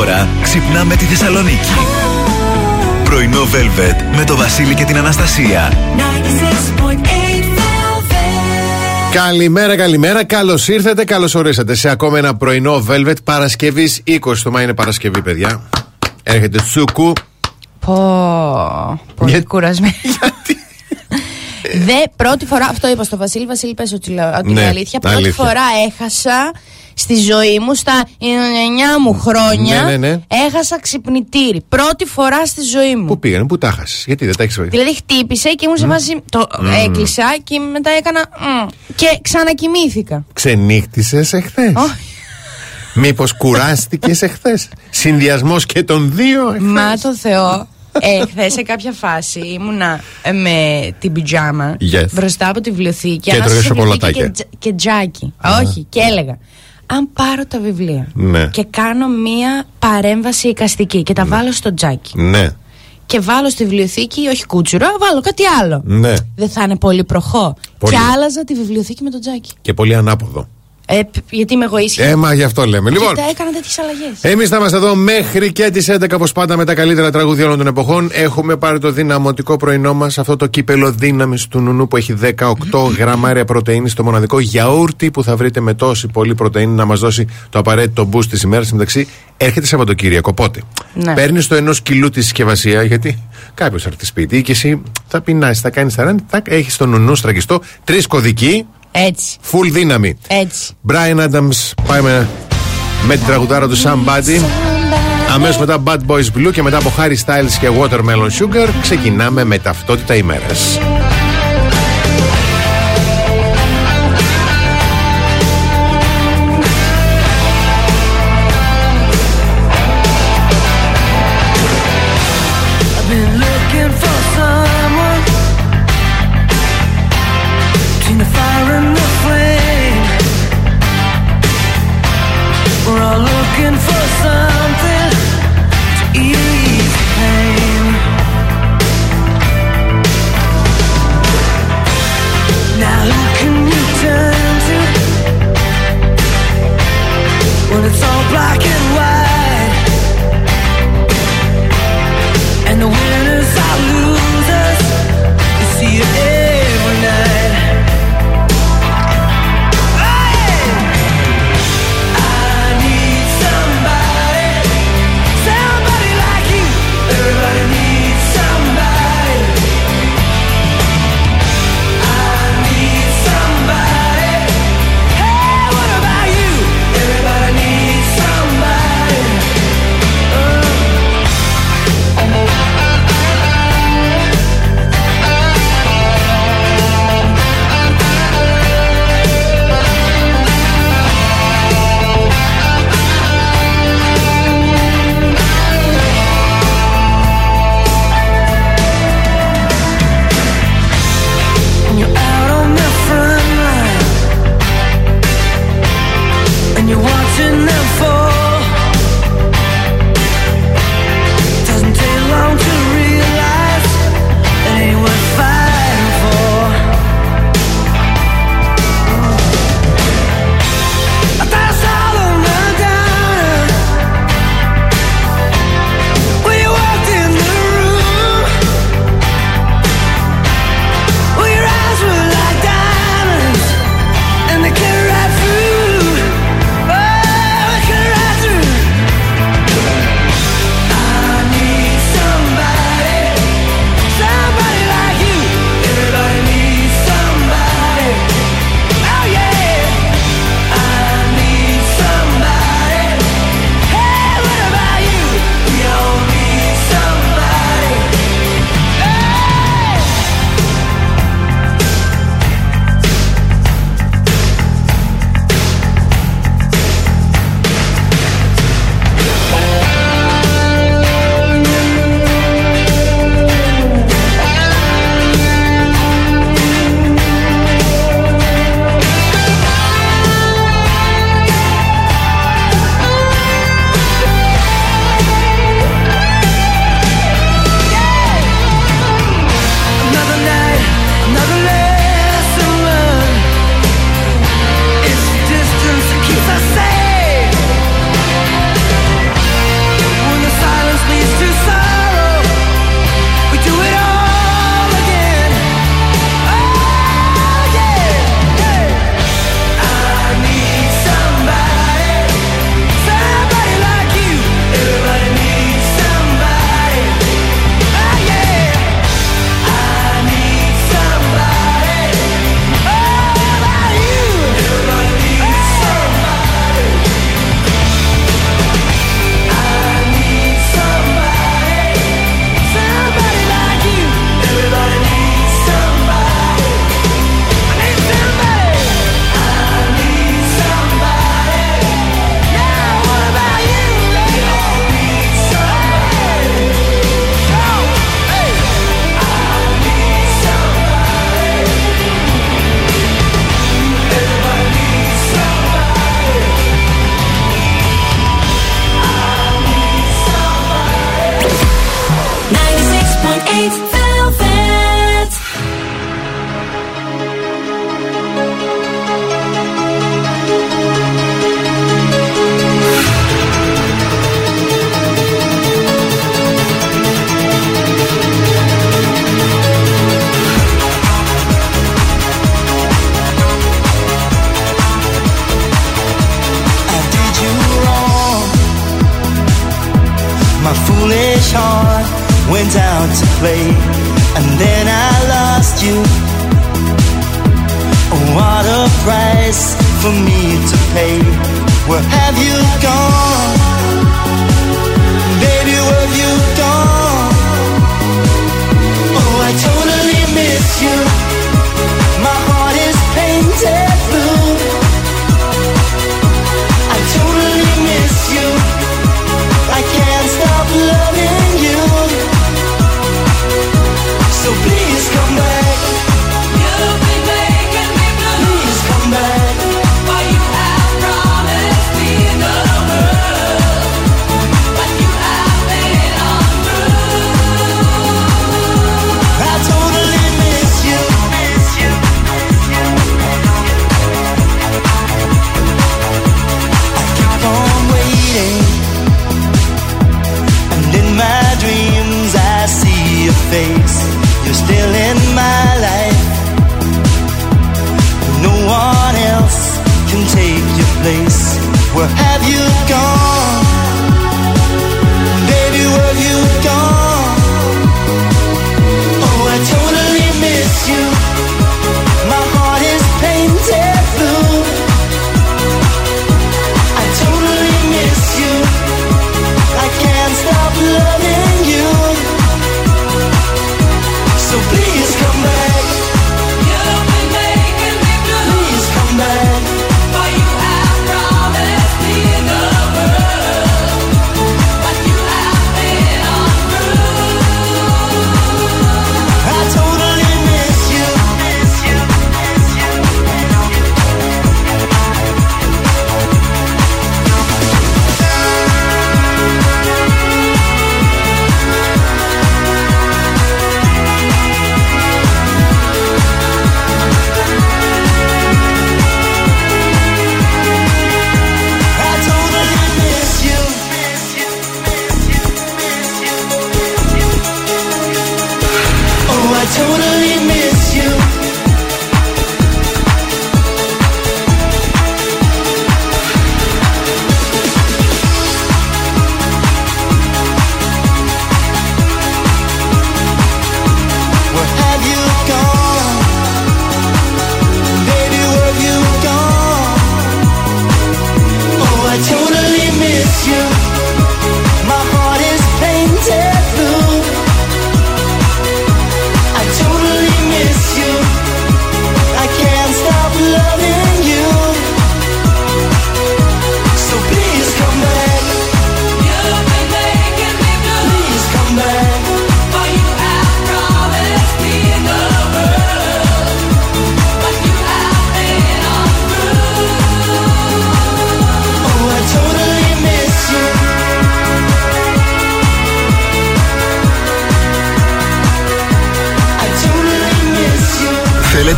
Τώρα ξυπνάμε τη Θεσσαλονίκη. Πρωινό Velvet με το Βασίλη και την Αναστασία. Καλημέρα, καλημέρα. Καλώς ήρθατε, καλώς ορίσατε σε ακόμα ένα πρωινό Velvet Παρασκευής 20 το Μάη είναι Παρασκευή, παιδιά. Έρχεται Τσούκου. Πω. Πολύ Για- κουρασμένη. Γιατί; Δε, πρώτη φορά, αυτό είπα στο Βασίλη. Βασίλη, πες ότι, λέω, ότι Ναι, είναι αλήθεια. Πρώτη αλήθεια. φορά έχασα στη ζωή μου, στα 9 μου χρόνια, Ναι, ναι, ναι. έχασα ξυπνητήρι. Πρώτη φορά στη ζωή μου. Πού πήγανε, πού τα χάσει, γιατί δεν τα έχεις Δηλαδή χτύπησε και ήμουν σε βάση. Το έκλεισα και μετά έκανα. μμ, και ξανακοιμήθηκα. Ξενύχτησες εχθές; Όχι. Μήπως κουράστηκες εχθές; Συνδυασμός και των δύο εχθές; Μα το Θεό. Ε, χθες σε κάποια φάση ήμουνα ε, με την πιτζάμα Yes. μπροστά από τη βιβλιοθήκη. Και ανάσα έτρωγες στη βιβλιοθήκη σοκολατάκια. Και, τζ- και τζάκι. Όχι, και έλεγα. Αν πάρω τα βιβλία Ναι. και κάνω μία παρέμβαση εικαστική και τα βάλω στο τζάκι Ναι, και βάλω στη βιβλιοθήκη, όχι κούτσουρο, βάλω κάτι άλλο. ναι. Δεν θα είναι πολύ προχώ. Πολύ. Και άλλαζα τη βιβλιοθήκη με το τζάκι. Και πολύ ανάποδο. Ε, π- γιατί είμαι εγωίσια. Ε, μα γι' αυτό λέμε. Λοιπόν, Και τα έκανα τέτοιες αλλαγές. Εμείς θα είμαστε εδώ μέχρι και τις 11 όπως πάντα με τα καλύτερα τραγούδια όλων των εποχών. Έχουμε πάρει το δυναμωτικό πρωινό μας, αυτό το κύπελο δύναμης του νουνού που έχει 18 γραμμάρια πρωτενη στο μοναδικό γιαούρτι που θα βρείτε με τόση πολύ πρωτενη να μας δώσει το απαραίτητο boost της ημέρας. Μεταξύ, έρχεται Σαββατοκύριακο. Πότε; Ναι. παίρνεις το ενός κιλού τη συσκευασία, γιατί κάποιος θα έρθει σπίτι και εσύ θα πεινάσεις, θα κάνεις τα ράνι, θα έχεις το νουνού στραγγιστό. Τρεις κωδικοί, Έτσι. full δύναμη. Έτσι. Brian Adams, πάμε με την τραγουδάρα του Somebody. Αμέσως μετά Bad Boys Blue και μετά από Harry Styles και Watermelon Sugar ξεκινάμε με ταυτότητα ημέρας.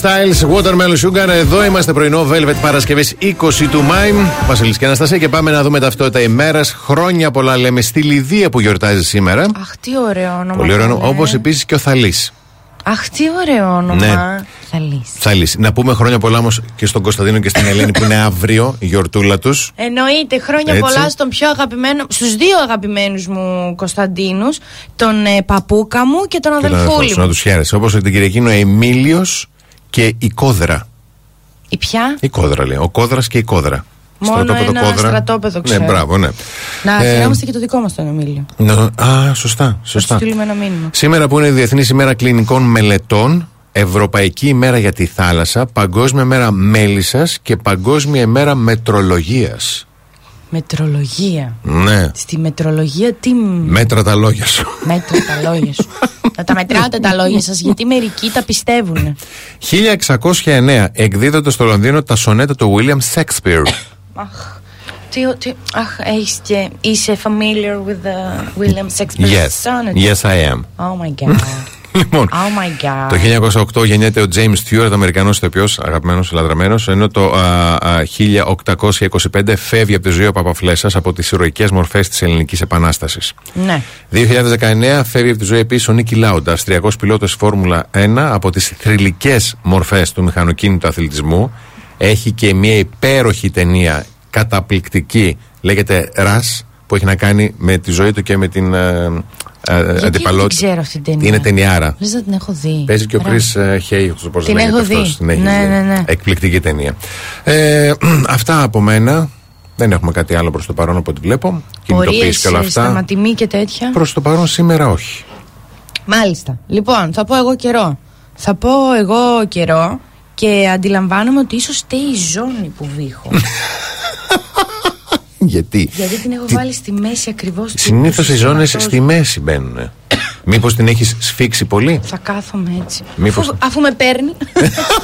Χάρι Styles, Watermelon Sugar. Εδώ είμαστε πρωινό Velvet Παρασκευής 20 του Μάη. Βασίλης και Αναστασία και πάμε να δούμε ταυτότητα ημέρας. Χρόνια πολλά λέμε στη Λιδία που γιορτάζει σήμερα. Αχ, τι ωραίο όνομα. Πολύ ωραίο. καλέ. Όπως επίσης και ο Θαλής. Αχ, τι ωραίο όνομα. Ναι. Θα λύσει. Θαλής. Να πούμε χρόνια πολλά όμως και στον Κωνσταντίνο και στην Ελένη που είναι αύριο η γιορτούλα τους. Εννοείται, χρόνια Έτσι. πολλά στον πιο αγαπημένο, στους δύο αγαπημένους μου Κωνσταντίνους, τον ε, παππούκα μου και τον αδελφούλη Να μου. τους χαίρεσαι. Όπως την Κυριακή είναι ο Εμίλιος και η Κόδρα. Η ποια; Η Κόδρα λέει. Ο Κόδρας και η Κόδρα. Μόνο Στρατόπεδο ένα Κόδρα. στρατόπεδο Ναι, ξέρω. μπράβο, ναι. Να Ε, αφιερώμαστε και το δικό μας τον Εμίλιο. να- α, σωστά. Θα τους σωστά. στείλουμε ένα μήνυμα. Σήμερα που είναι η Διεθνής ημέρα κλινικών μελετών, Ευρωπαϊκή ημέρα για τη θάλασσα, Παγκόσμια μέρα μέλισσας και Παγκόσμια ημέρα μετρολογίας. Μετρολογία. Ναι. Στη μετρολογία τι Μέτρα τα λόγια σου. μέτρα τα λόγια σου. Θα τα μετράτε τα λόγια σας γιατί μερικοί τα πιστεύουν. 1609 εκδίδονται στο Λονδίνο τα σονέτα του William Shakespeare. Αχ, τι, τι, αχ, έχεις και είσαι familiar with the William Shakespeare yes. sonnet. Yes, I am. Oh my god. Λοιπόν, Oh my god. το 1908 γεννιέται ο James Stewart, Αμερικανός ηθοποιός, αγαπημένος, λατρεμένο, ενώ το α, α, 1825 φεύγει από τη ζωή ο Παπαφλέσσας από τις ηρωικές μορφές της Ελληνικής Επανάστασης. Ναι. 2019 φεύγει από τη ζωή επίσης ο Νίκη Λάουντας, αυστριακό πιλότος Φόρμουλα 1, από τις θρηλυκές μορφές του μηχανοκίνητου αθλητισμού. Έχει και μια υπέροχη ταινία, καταπληκτική, λέγεται Ρα, που έχει να κάνει με τη ζωή του και με την ε, ε, Γιατί αντιπαλότητας. δεν ξέρω αυτή την ταινία. Είναι ταινιάρα. Λες να την έχω δει. Παίζει και ο Μπράβο. Κρι Χέι, πώς Την λέγεται έχω αυτός. δει. Την έχεις Ναι, δει. ναι, ναι. Εκπληκτική ταινία. Ε, αυτά από μένα. Δεν έχουμε κάτι άλλο προς το παρόν από ό,τι βλέπω. Κινητοποίηση Πορείες, και όλα ε, αυτά. σταματημή και τέτοια. Προς το παρόν σήμερα όχι. Μάλιστα. Λοιπόν, θα πω εγώ καιρό. Θα πω εγώ καιρό και αντιλαμβάνομαι ότι ίσως στέει η ζώνη που βήχω. Γιατί; γιατί την έχω βάλει στη μέση ακριβώς του Συνήθως οι ζώνες συστήματος στη μέση μπαίνουν. Μήπως την έχεις σφίξει πολύ; Θα κάθομαι έτσι. Μήπως- Αφού, αφού με παίρνει.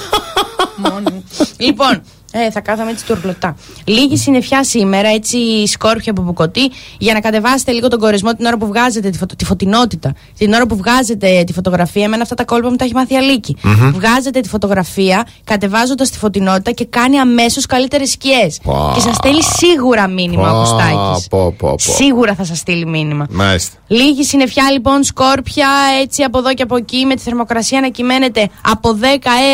Μόνη μου. λοιπόν, ε, θα κάθομαι έτσι τουρλωτά. Λίγη συννεφιά σήμερα, έτσι σκόρπια από μπουκωτή, για να κατεβάσετε λίγο τον κορεσμό την ώρα που βγάζετε τη, φωτο- τη φωτεινότητα. Την ώρα που βγάζετε τη φωτογραφία, εμένα αυτά τα κόλπα μου τα έχει μάθει η αλικη Βγάζετε τη φωτογραφία, κατεβάζοντας τη φωτεινότητα και κάνει αμέσως καλύτερες σκιές. Πα. Και σας στέλνει σίγουρα μήνυμα Πα, ο Κωστάκης. πω, πω, πω. Σίγουρα θα σας στείλει μήνυμα. Μάλιστα. Λίγη συννεφιά λοιπόν σκόρπια έτσι από εδώ και από εκεί με τη θερμοκρασία να κυμαίνεται από 10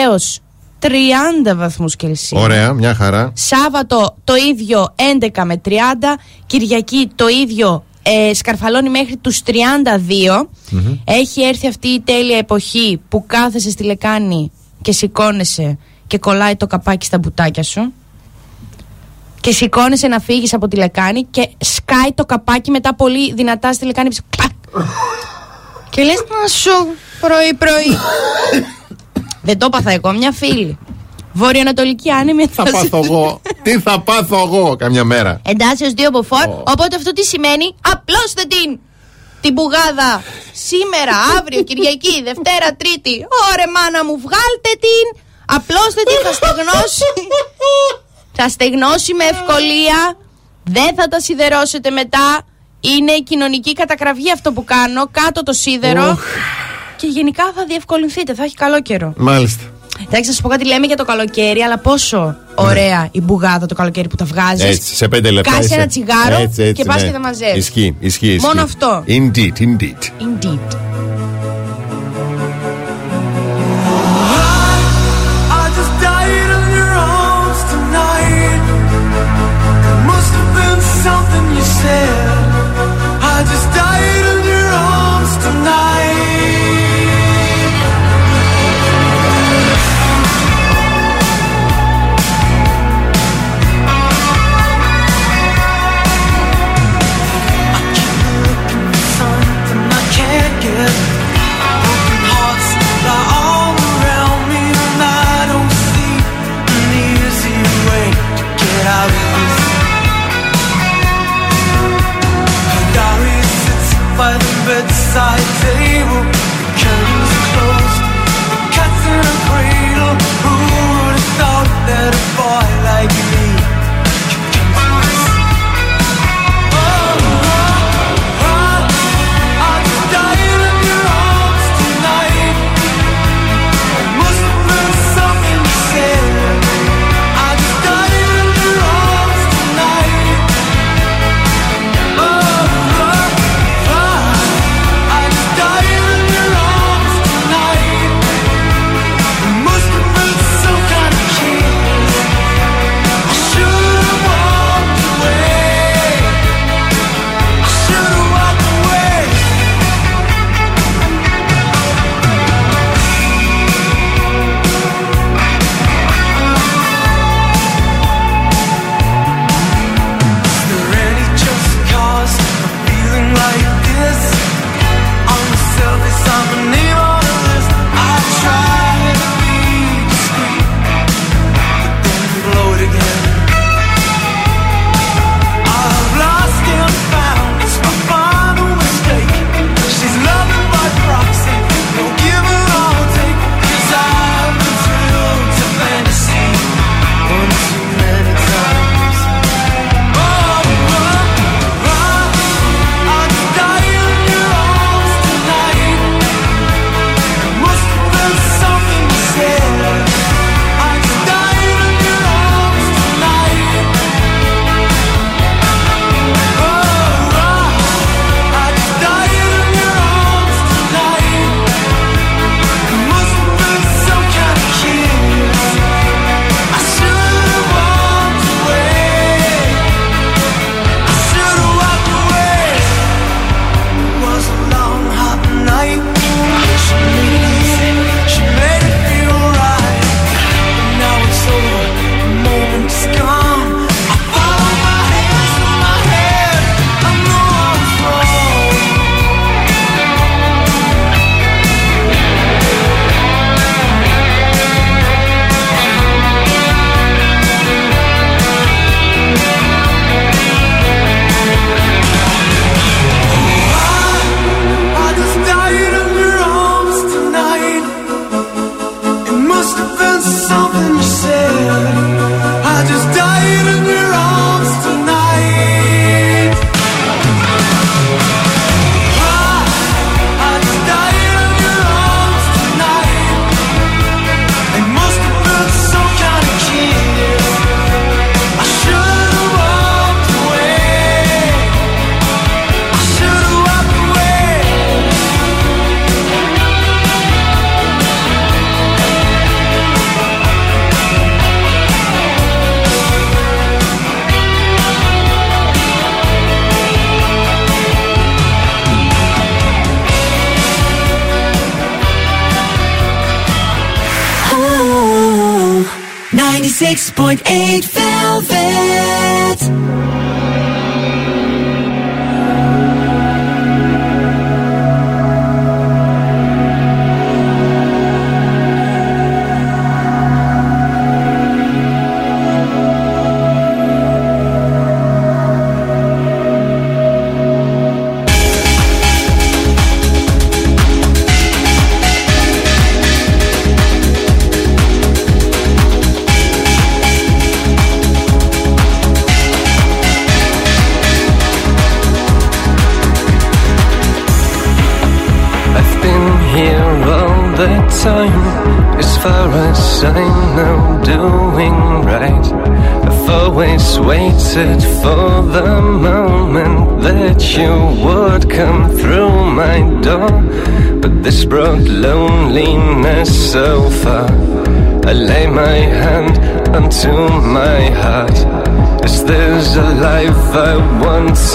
έως 30 βαθμούς Κελσίου. Ωραία, μια χαρά. Σάββατο το ίδιο 11 με 30. Κυριακή το ίδιο ε, σκαρφαλώνει μέχρι τους 32. Έχει έρθει αυτή η τέλεια εποχή που κάθεσαι στη λεκάνη και σηκώνεσαι και κολλάει το καπάκι στα μπουτάκια σου. Και σηκώνεσαι να φύγεις από τη λεκάνη και σκάει το καπάκι μετά πολύ δυνατά στη λεκάνη. ψ- κλακ. και λες να σου πρωί πρωί. Δεν το έπαθα εγώ, μια φίλη. Βορειοανατολική άνεμη. Θα πάθω εγώ. Τι θα πάθω εγώ καμιά μέρα; Εντάσσεως δύο μποφόρ. Οπότε αυτό τι σημαίνει, απλώστε την! Την μπουγάδα σήμερα, αύριο, Κυριακή, Δευτέρα, Τρίτη. Ωρε μάνα μου, βγάλτε την! Απλώστε την, θα στεγνώσει. θα στεγνώσει με ευκολία. Δεν θα τα σιδερώσετε μετά. Είναι κοινωνική κατακραυγή αυτό που κάνω. Κάτω το σίδερο. Και γενικά θα διευκολυνθείτε, θα έχει καλό καιρό. Μάλιστα. Εντάξει, να σας πω κάτι λέμε για το καλοκαίρι, αλλά πόσο ωραία η μπουγάδα το καλοκαίρι που τα βγάζεις. Έτσι, σε πέντε λεπτά. Κάσει είσαι. ένα τσιγάρο Έτσι, έτσι, και πας ναι. και τα μαζεύεις. Ισχύει, ισχύει. ισχύει. Μόνο αυτό. Indeed, indeed. Indeed.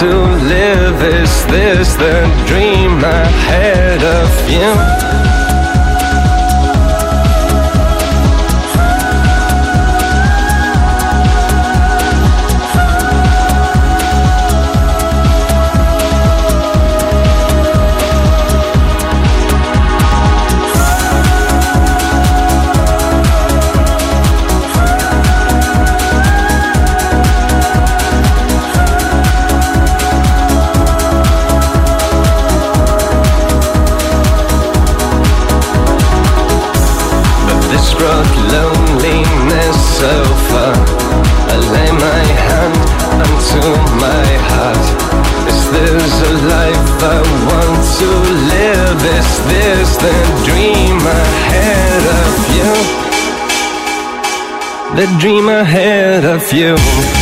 to live. you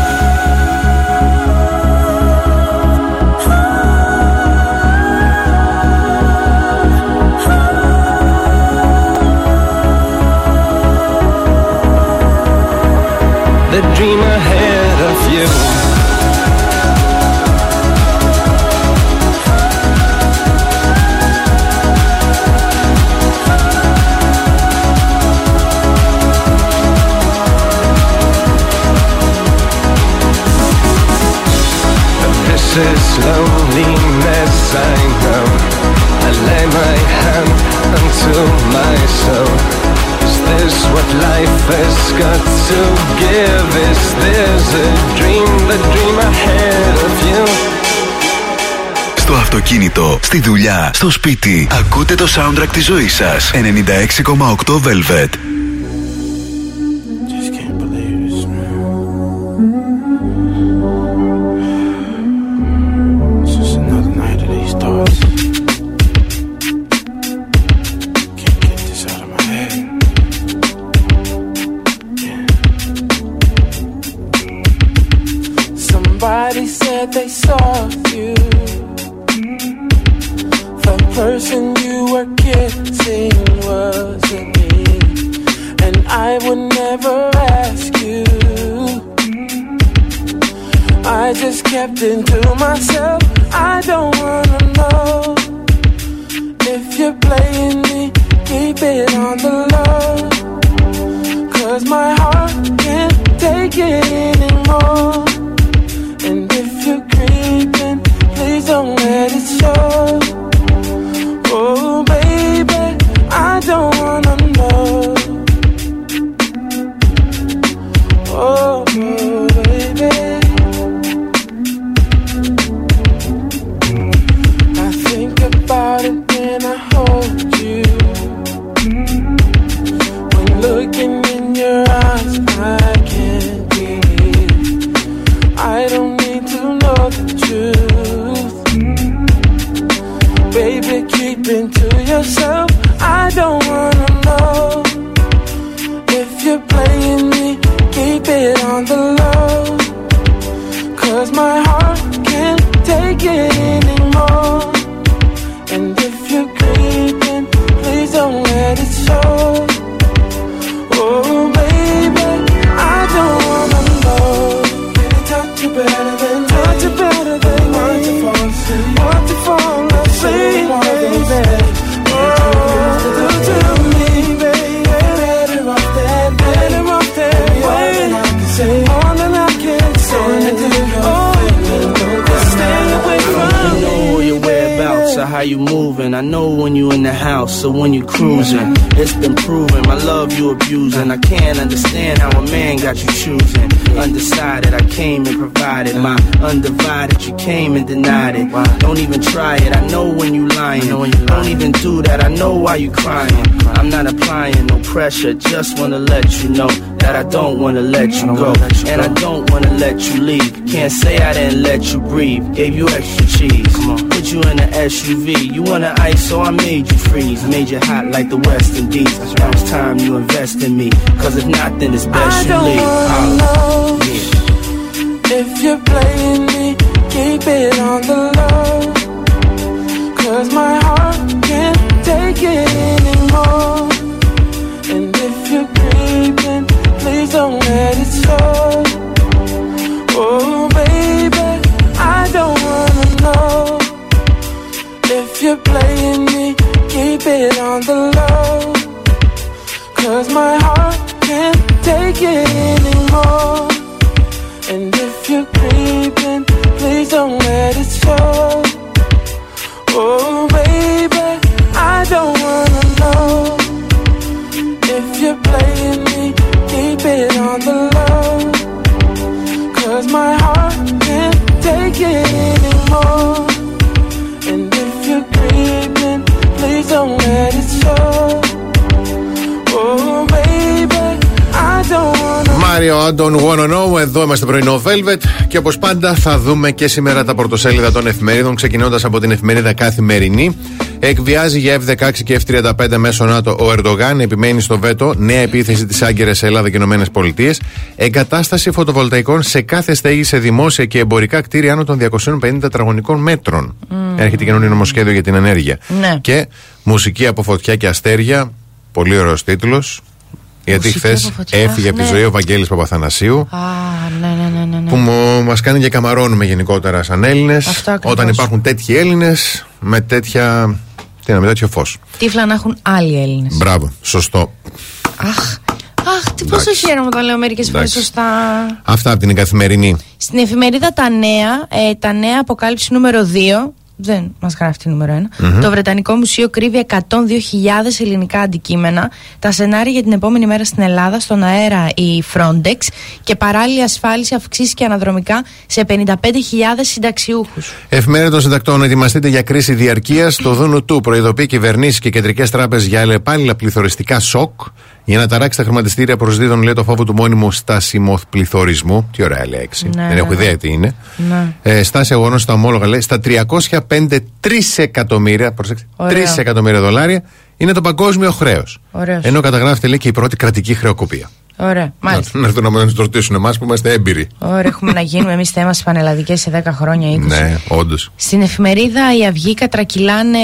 dream ahead of you. This is loneliness, I know. I lay my hand unto my soul. is what life has got to give. Is this a dream, the dream ahead of you? Στο αυτοκίνητο, στη δουλειά, στο σπίτι. Ακούτε το soundtrack της ζωής σας. 96,8 Velvet. Wanna let you know that I don't wanna let you go, and I don't wanna let you leave. Can't say I didn't let you breathe. Gave you extra cheese. Put you in an SUV. You wanna ice, so I made you freeze. Made you hot like the West Indies. Now it's time you invest in me. Cause if not, then it's best I you don't leave. wanna uh, Holla. know Yeah. if you're playing me. Keep it on the low. Velvet και όπως πάντα θα δούμε και σήμερα τα πρωτοσέλιδα των εφημερίδων ξεκινώντας από την εφημερίδα Καθημερινή. Εκβιάζει για F-16 και F-35 μέσω ΝΑΤΟ ο Ερντογάν, επιμένει στο βέτο, νέα επίθεση της Άγκυρα σε Ελλάδα και ΗΠΑ, εγκατάσταση φωτοβολταϊκών σε κάθε στέγη σε δημόσια και εμπορικά κτίρια άνω των 250 τετραγωνικών μέτρων. Έρχεται καινούριο νομοσχέδιο για την ενέργεια. Ναι. Και μουσική από φωτιά και αστέρια, πολύ ωραίος τίτλος. Γιατί Μουσική χθες από φωτιά, έφυγε από τη ναι. ζωή ο Βαγγέλης Παπαθανασίου Α, ναι, ναι, ναι, ναι. ναι. που μας κάνει και καμαρώνουμε γενικότερα σαν Έλληνες. Αυτό ακριβώς. Όταν υπάρχουν τέτοιοι Έλληνες με τέτοια. Τι να με τέτοιο φως. Τύφλα να έχουν άλλοι Έλληνες. Μπράβο, σωστό. Αχ, αχ, τι πόσο Εντάξει. χαίρομαι όταν λέω μερικές φορές Εντάξει. σωστά. Αυτά από την καθημερινή. Στην εφημερίδα Τα Νέα, ε, τα νέα αποκάλυψη νούμερο 2. Δεν μας γράφει τη νούμερο 1. Το Βρετανικό Μουσείο κρύβει 102.000 ελληνικά αντικείμενα. Τα σενάρια για την επόμενη μέρα στην Ελλάδα, στον αέρα η Frontex και παράλληλη ασφάλιση αυξήσει και αναδρομικά σε 55.000 συνταξιούχους. Εφημερίδα των συντακτών, ετοιμαστείτε για κρίση διαρκείας. Το Δούνου του προειδοποιεί κυβερνήσεις και κεντρικές τράπεζες για αλλεπάλληλα πληθωριστικά σοκ. Για να ταράξει τα χρηματιστήρια προσδίδουν, λέει, το φόβο του μόνιμου στασιμοπληθωρισμού. Τι ωραία λέξη. Ναι, Δεν έχω ναι. ιδέα τι είναι. Ναι. Ε, στάση αγώνων στα ομόλογα, λέει, στα 305 εκατομμύρια, προσέξτε, 3 Ωραίο. εκατομμύρια δολάρια είναι το παγκόσμιο χρέος. Ωραίος. Ενώ καταγράφεται, λέει, και η πρώτη κρατική χρεοκοπία. Ωραία, μάλιστα. Να έρθουν να μας ρωτήσουν εμάς που είμαστε έμπειροι. Ωραία, έχουμε να γίνουμε εμείς θέμα στις πανελλαδικές σε 10 χρόνια, 20. Ναι, όντως. Στην εφημερίδα η Αυγή κατρακυλάνε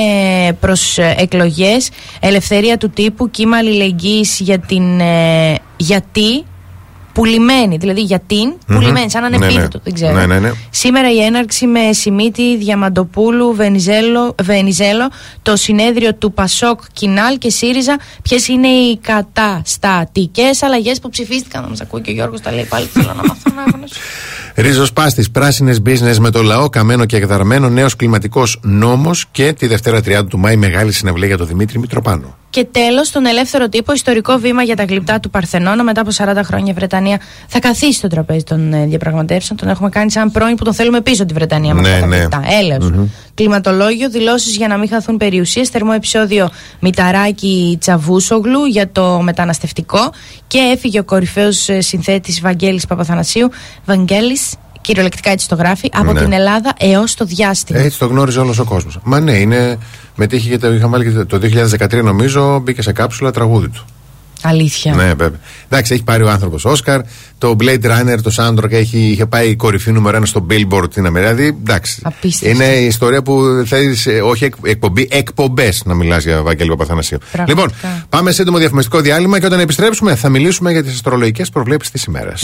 προς ε, εκλογές Ελευθερία του τύπου, κύμα αλληλεγγύης για την ε, γιατί πουλημένη, δηλαδή για την πουλημένη, σαν Ναι, ανεπίθετο, ναι. δεν ξέρω. Ναι, ναι, ναι. Σήμερα η έναρξη με Σιμίτη, Διαμαντοπούλου, Βενιζέλο, Βενιζέλο, το συνέδριο του Πασόκ, Κινάλ και ΣΥΡΙΖΑ. Ποιες είναι οι καταστατικές αλλαγές που ψηφίστηκαν. Να μας ακούει και ο Γιώργος τα λέει πάλι. Θέλω να μάθω να άγνωσω. Ρίζος Πάστης, πράσινες business με το λαό, καμένο και εκδαρμένο, νέος κλιματικός νόμος και τη Δευτέρα 30 του Μάη μεγάλη συναυλία για τον Δημήτρη Μητροπάνο. Και τέλος, στον ελεύθερο τύπο, ιστορικό βήμα για τα γλυπτά του Παρθενώνα. Μετά από 40 χρόνια η Βρετανία θα καθίσει στο τραπέζι των ε, διαπραγματεύσεων. Τον έχουμε κάνει σαν πρώην που τον θέλουμε πίσω τη Βρετανία με Ναι, αυτά τα ναι. γλυπτά. Έλεος. Κλιματολόγιο, δηλώσεις για να μην χαθούν περιουσίες. Θερμό επεισόδιο Μηταράκη Τσαβούσογλου για το μεταναστευτικό. Και έφυγε ο κορυφαίος συνθέτης Βαγγέλης Παπαθανασίου. Βαγγέλης, Κυριολεκτικά έτσι το γράφει. Από Ναι. την Ελλάδα έως το διάστημα. Έτσι το γνώριζε όλος ο κόσμος. Μα ναι, είναι. Μετήχε και το είχα βάλει και το 2013 νομίζω, μπήκε σε κάψουλα τραγούδι του. Αλήθεια. Ναι, βέβαια. Εντάξει, έχει πάρει ο άνθρωπος Όσκαρ. Το Blade Runner, το soundtrack έχει, είχε πάει κορυφή νούμερο ένα στο Billboard στην Αμερική. Δηλαδή, εντάξει. Απίστευτο. Είναι η ιστορία που θέλει, όχι εκ- εκπομπή, εκπομπές να μιλάς για Βαγγέλη Παπαθανασίου. Πραγματικά. Λοιπόν, πάμε σε έντομο διαφημιστικό διάλειμμα και όταν επιστρέψουμε θα μιλήσουμε για τις αστρολογικές προβλέψεις της ημέρας.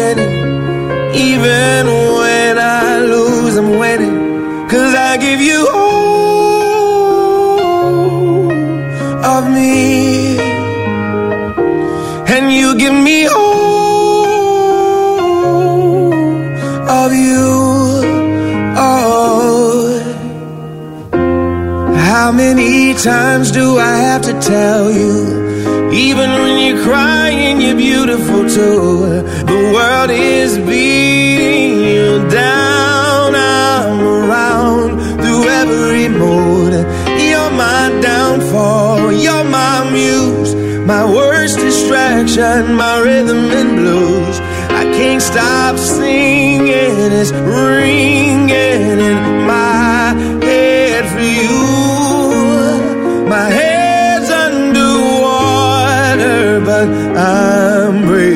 Even when I lose, I'm winning. Cause I give you all of me. And you give me all of you. Oh. How many times do I have to tell you? Even when you're crying, you're beautiful too. The world is beating you down. I'm around through every mood. You're my downfall. You're my muse. My worst distraction, my rhythm and blues. I can't stop singing. It's ringing in my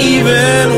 Even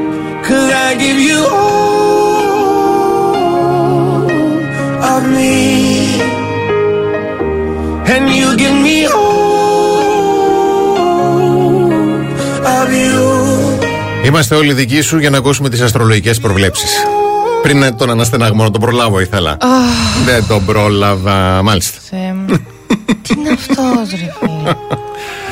Είμαστε όλοι δικοί σου για να ακούσουμε τις αστρολογικές προβλέψεις. Πριν τον αναστενάγμο να τον προλάβω, ήθελα. Δεν τον πρόλαβα. Μάλιστα. Θεέ μου. Τι είναι αυτός, ρε φίλε;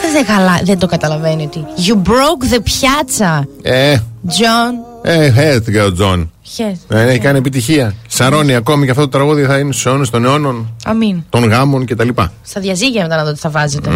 Δεν, δεν, καλά, δεν το καταλαβαίνει ότι. You broke the πιάτσα, Ε, John. ε, έρθει ο Τζον. Yes. Ε, έχει κάνει επιτυχία. Σαρώνει ακόμη και αυτό το τραγούδι θα είναι στου αιώνε των αιώνων, Αμήν. των γάμων κτλ. Στα διαζύγια μετά να δω τι θα βαζετε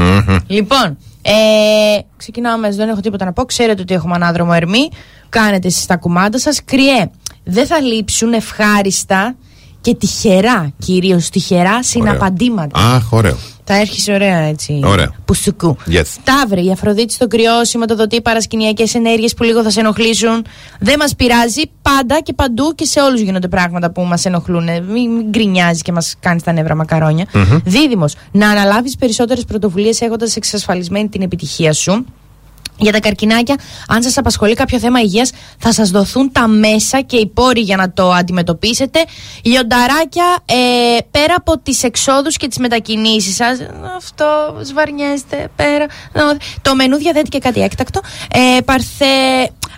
Λοιπόν, ε, ξεκινάω αμέσως. Δεν έχω τίποτα να πω. Ξέρετε ότι έχουμε ανάδρομο ερμή. Κάνετε εσείς τα κουμάντα σας. Κρυέ, δεν θα λείψουν ευχάριστα και τυχερά, κυρίως τυχερά συναπαντήματα. Αχ, ωραίο. Τα έρχεσαι ωραία έτσι. Ωραία. Πουσουκού. Yes. Ταύρε, η Αφροδίτη στο κρυό, σηματοδοτεί παρασκηνιακές ενέργειες που λίγο θα σε ενοχλήσουν. Δεν μας πειράζει. Πάντα και παντού και σε όλους γίνονται πράγματα που μας ενοχλούν. Μην, μην γκρινιάζει και μας κάνει τα νεύρα μακαρόνια. Δίδυμος, να αναλάβεις περισσότερες πρωτοβουλίες έχοντας εξασφαλισμένη την επιτυχία σου. Για τα καρκινάκια, αν σας απασχολεί κάποιο θέμα υγείας, θα σας δοθούν τα μέσα και οι πόροι για να το αντιμετωπίσετε. Λιονταράκια, ε, πέρα από τις εξόδους και τις μετακινήσεις σας, αυτό σβαρνιέστε πέρα. Το μενού διαθέτει και κάτι έκτακτο. Ε, παρθε...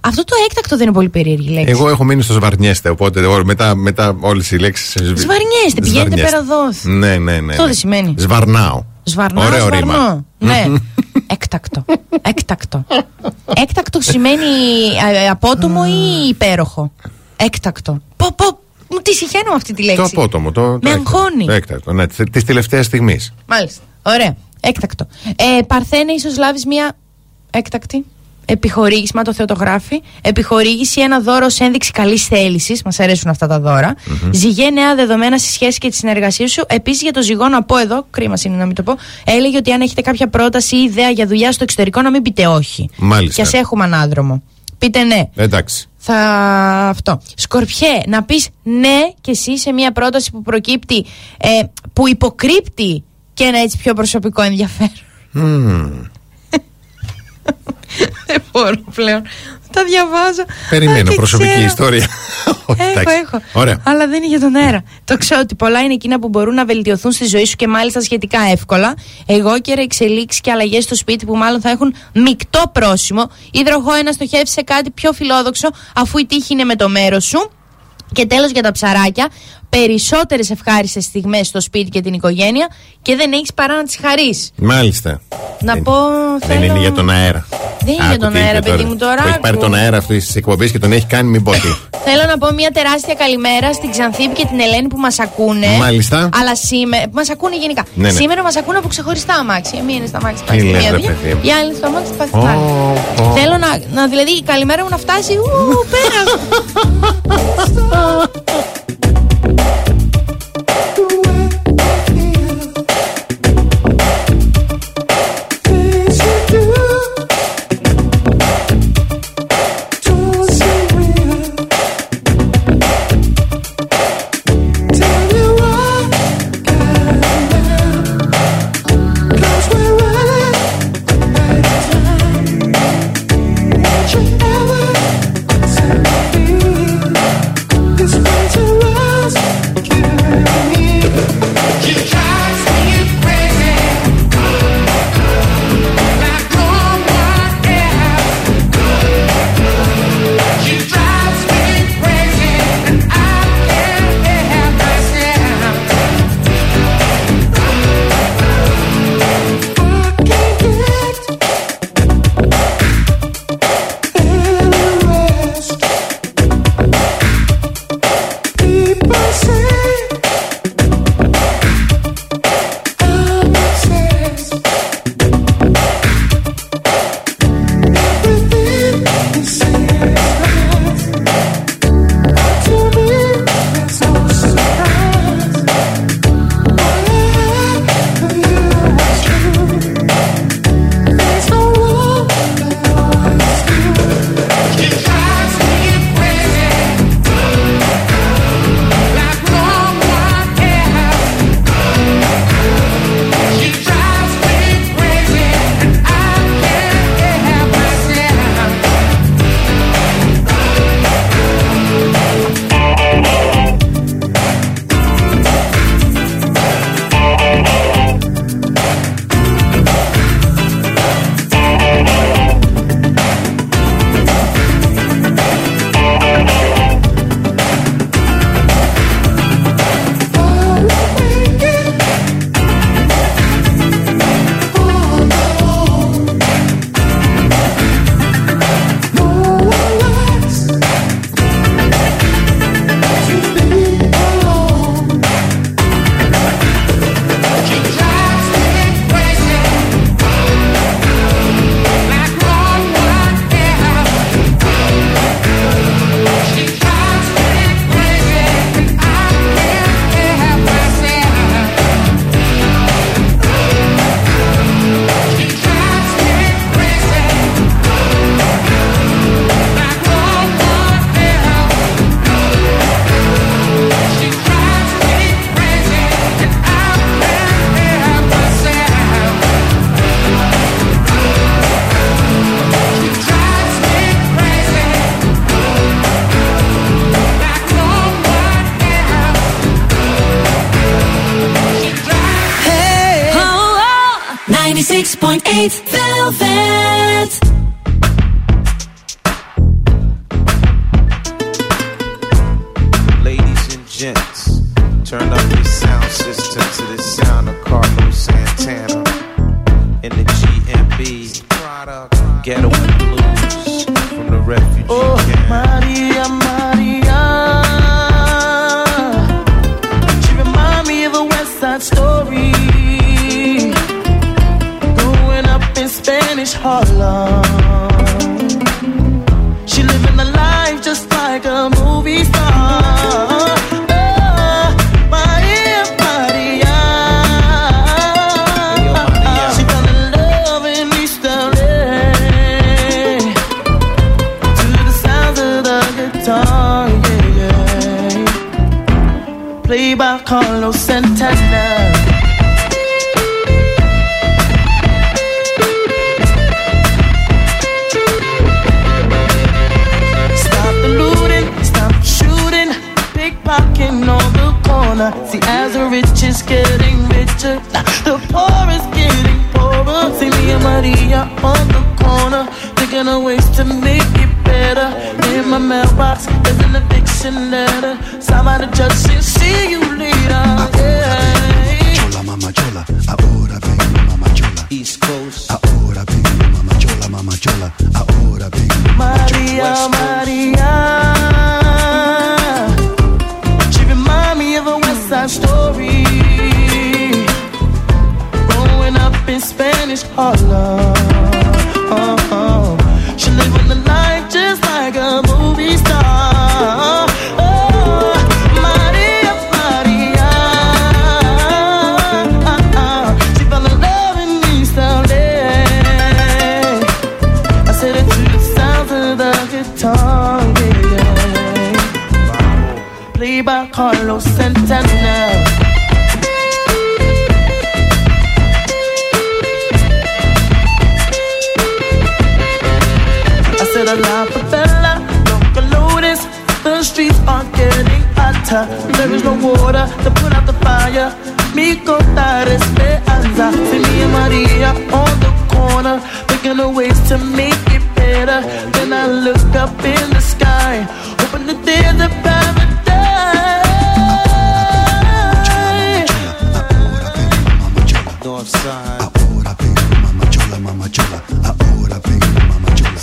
Αυτό το έκτακτο δεν είναι πολύ περίεργη λέξη. Εγώ έχω μείνει στο σβαρνιέστε, οπότε ό, μετά, μετά όλες οι λέξεις. Σβαρνιέστε, πηγαίνετε πέρα δόθ. Ναι, ναι, ναι. Αυτό ναι. δεν σημαίνει. Σβαρνάω. Σβαρνάω, Ωραίο σβαρνώ. ρήμα. Ναι. Έκτακτο. Έκτακτο. Έκτακτο σημαίνει ε, απότομο ή υπέροχο; Έκτακτο. Πω, πω, μου τη συχαίνω αυτή τη λέξη. Το απότομο. Το, το Με έκτακτο. αγχώνει. Το έκτακτο, ναι, τη τελευταίας στιγμής. Μάλιστα. Ωραία. Έκτακτο. Ε, Παρθένε, ίσως λάβεις μια έκτακτη; Επιχορήγηση, μα το Θεό το γράφει, επιχορήγηση ένα δώρο ως ένδειξη καλής θέλησης. Μας αρέσουν αυτά τα δώρα. Ζυγέ νέα δεδομένα στη σχέση και τη συνεργασία σου. Επίσης για το ζυγό να πω εδώ, κρίμα είναι να μην το πω, έλεγε ότι αν έχετε κάποια πρόταση ή ιδέα για δουλειά στο εξωτερικό να μην πείτε όχι. Μάλιστα. Και ας έχουμε ανάδρομο. Πείτε ναι. Εντάξει. Θα αυτό. Σκορπιέ, να πεις ναι και εσύ σε μια πρόταση που προκύπτει, ε, που υποκρύπτει και ένα έτσι πιο προσωπικό ενδιαφέρον. Δεν μπορώ πλέον. Τα διαβάζω. Α, Περιμένω, και προσωπική ξέρω. ιστορία. Όχι, Έχω, εντάξει. έχω. Ωραία. Αλλά δεν είναι για τον αέρα. Το ξέρω ότι πολλά είναι εκείνα που μπορούν να βελτιωθούν στη ζωή σου και μάλιστα σχετικά εύκολα. Εγώ και εξελίξει και αλλαγές στο σπίτι που μάλλον θα έχουν μεικτό πρόσημο. Υδροχόε να στοχεύσει σε κάτι πιο φιλόδοξο αφού η τύχη είναι με το μέρος σου. Και τέλος για τα ψαράκια, περισσότερες ευχάριστες στιγμές στο σπίτι και την οικογένεια και δεν έχεις παρά να τις χαρείς. Μάλιστα. Να Δεν- πω, Δεν θέλω- είναι για τον αέρα. Δεν είναι Άκου για τον τι είπε αέρα, παιδί μου, τώρα Που έχει πάρει άκου. τον αέρα αυτής της εκπομπής και τον έχει κάνει μην πω τι. Θέλω να πω μια τεράστια καλημέρα στην Ξανθήπη και την Ελένη που μας ακούνε. Μάλιστα. Αλλά σήμερα. Που μας ακούνε γενικά. Ναι, ναι. Σήμερα μας ακούνε από ξεχωριστά αμάξια. Μία είναι στα αμάξια πάει Τι στη λες, μία ρε δουλειά, παιδί μου. Η άλλη είναι στο αμάξι πάει στη Ω, άλλη. ω. Θέλω να, να. Δηλαδή η καλημέρα μου να φτάσει. Ου, πέρα. Bye.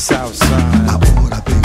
Southside.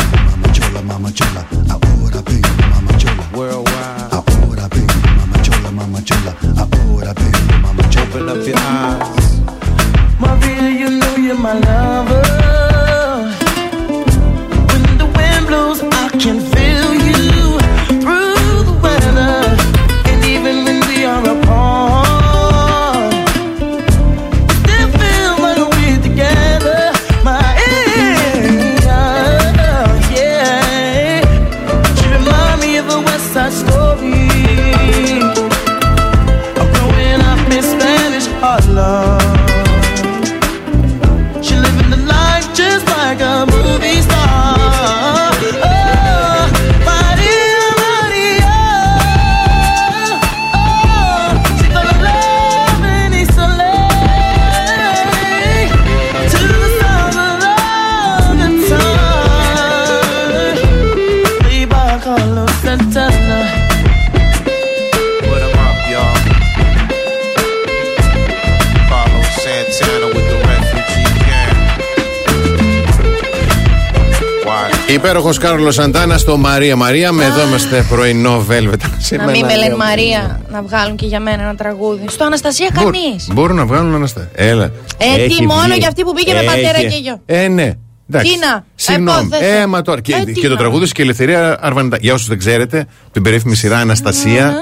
Why? Υπέροχο Κάρολο Σαντάνα στο Μαρία Μαρία. Με εδώ είμαστε πρωινό Velvet. Να μην με λένε Μαρία να βγάλουν και για μένα ένα τραγούδι. Στο Αναστασία κανείς. Μπορούν να βγάλουν αναστά. Έλα. Ε, Έχει τι μόνο βγει. για αυτή που πήγε με πατέρα και γιο. Ε, ναι. Εντάξει. Τι να, Συγγνώμη. επόθεσε. Ε, μα τώρα. Και, Ε, τι και το να. τραγούδι της και η Ελευθερία Αρβανιτά. Για όσους δεν ξέρετε, την περίφημη σειρά Αναστασία.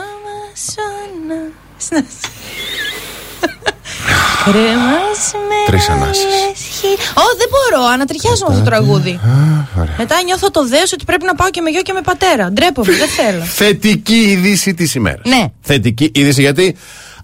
Τρεις ανάσε. Ω, δεν μπορώ, ανατριχιάζω με αυτό το τραγούδι. Μετά νιώθω το δέος ότι πρέπει να πάω και με γιο και με πατέρα. Ντρέπομαι, δεν θέλω. Θετική είδηση της ημέρας. Ναι. Θετική είδηση γιατί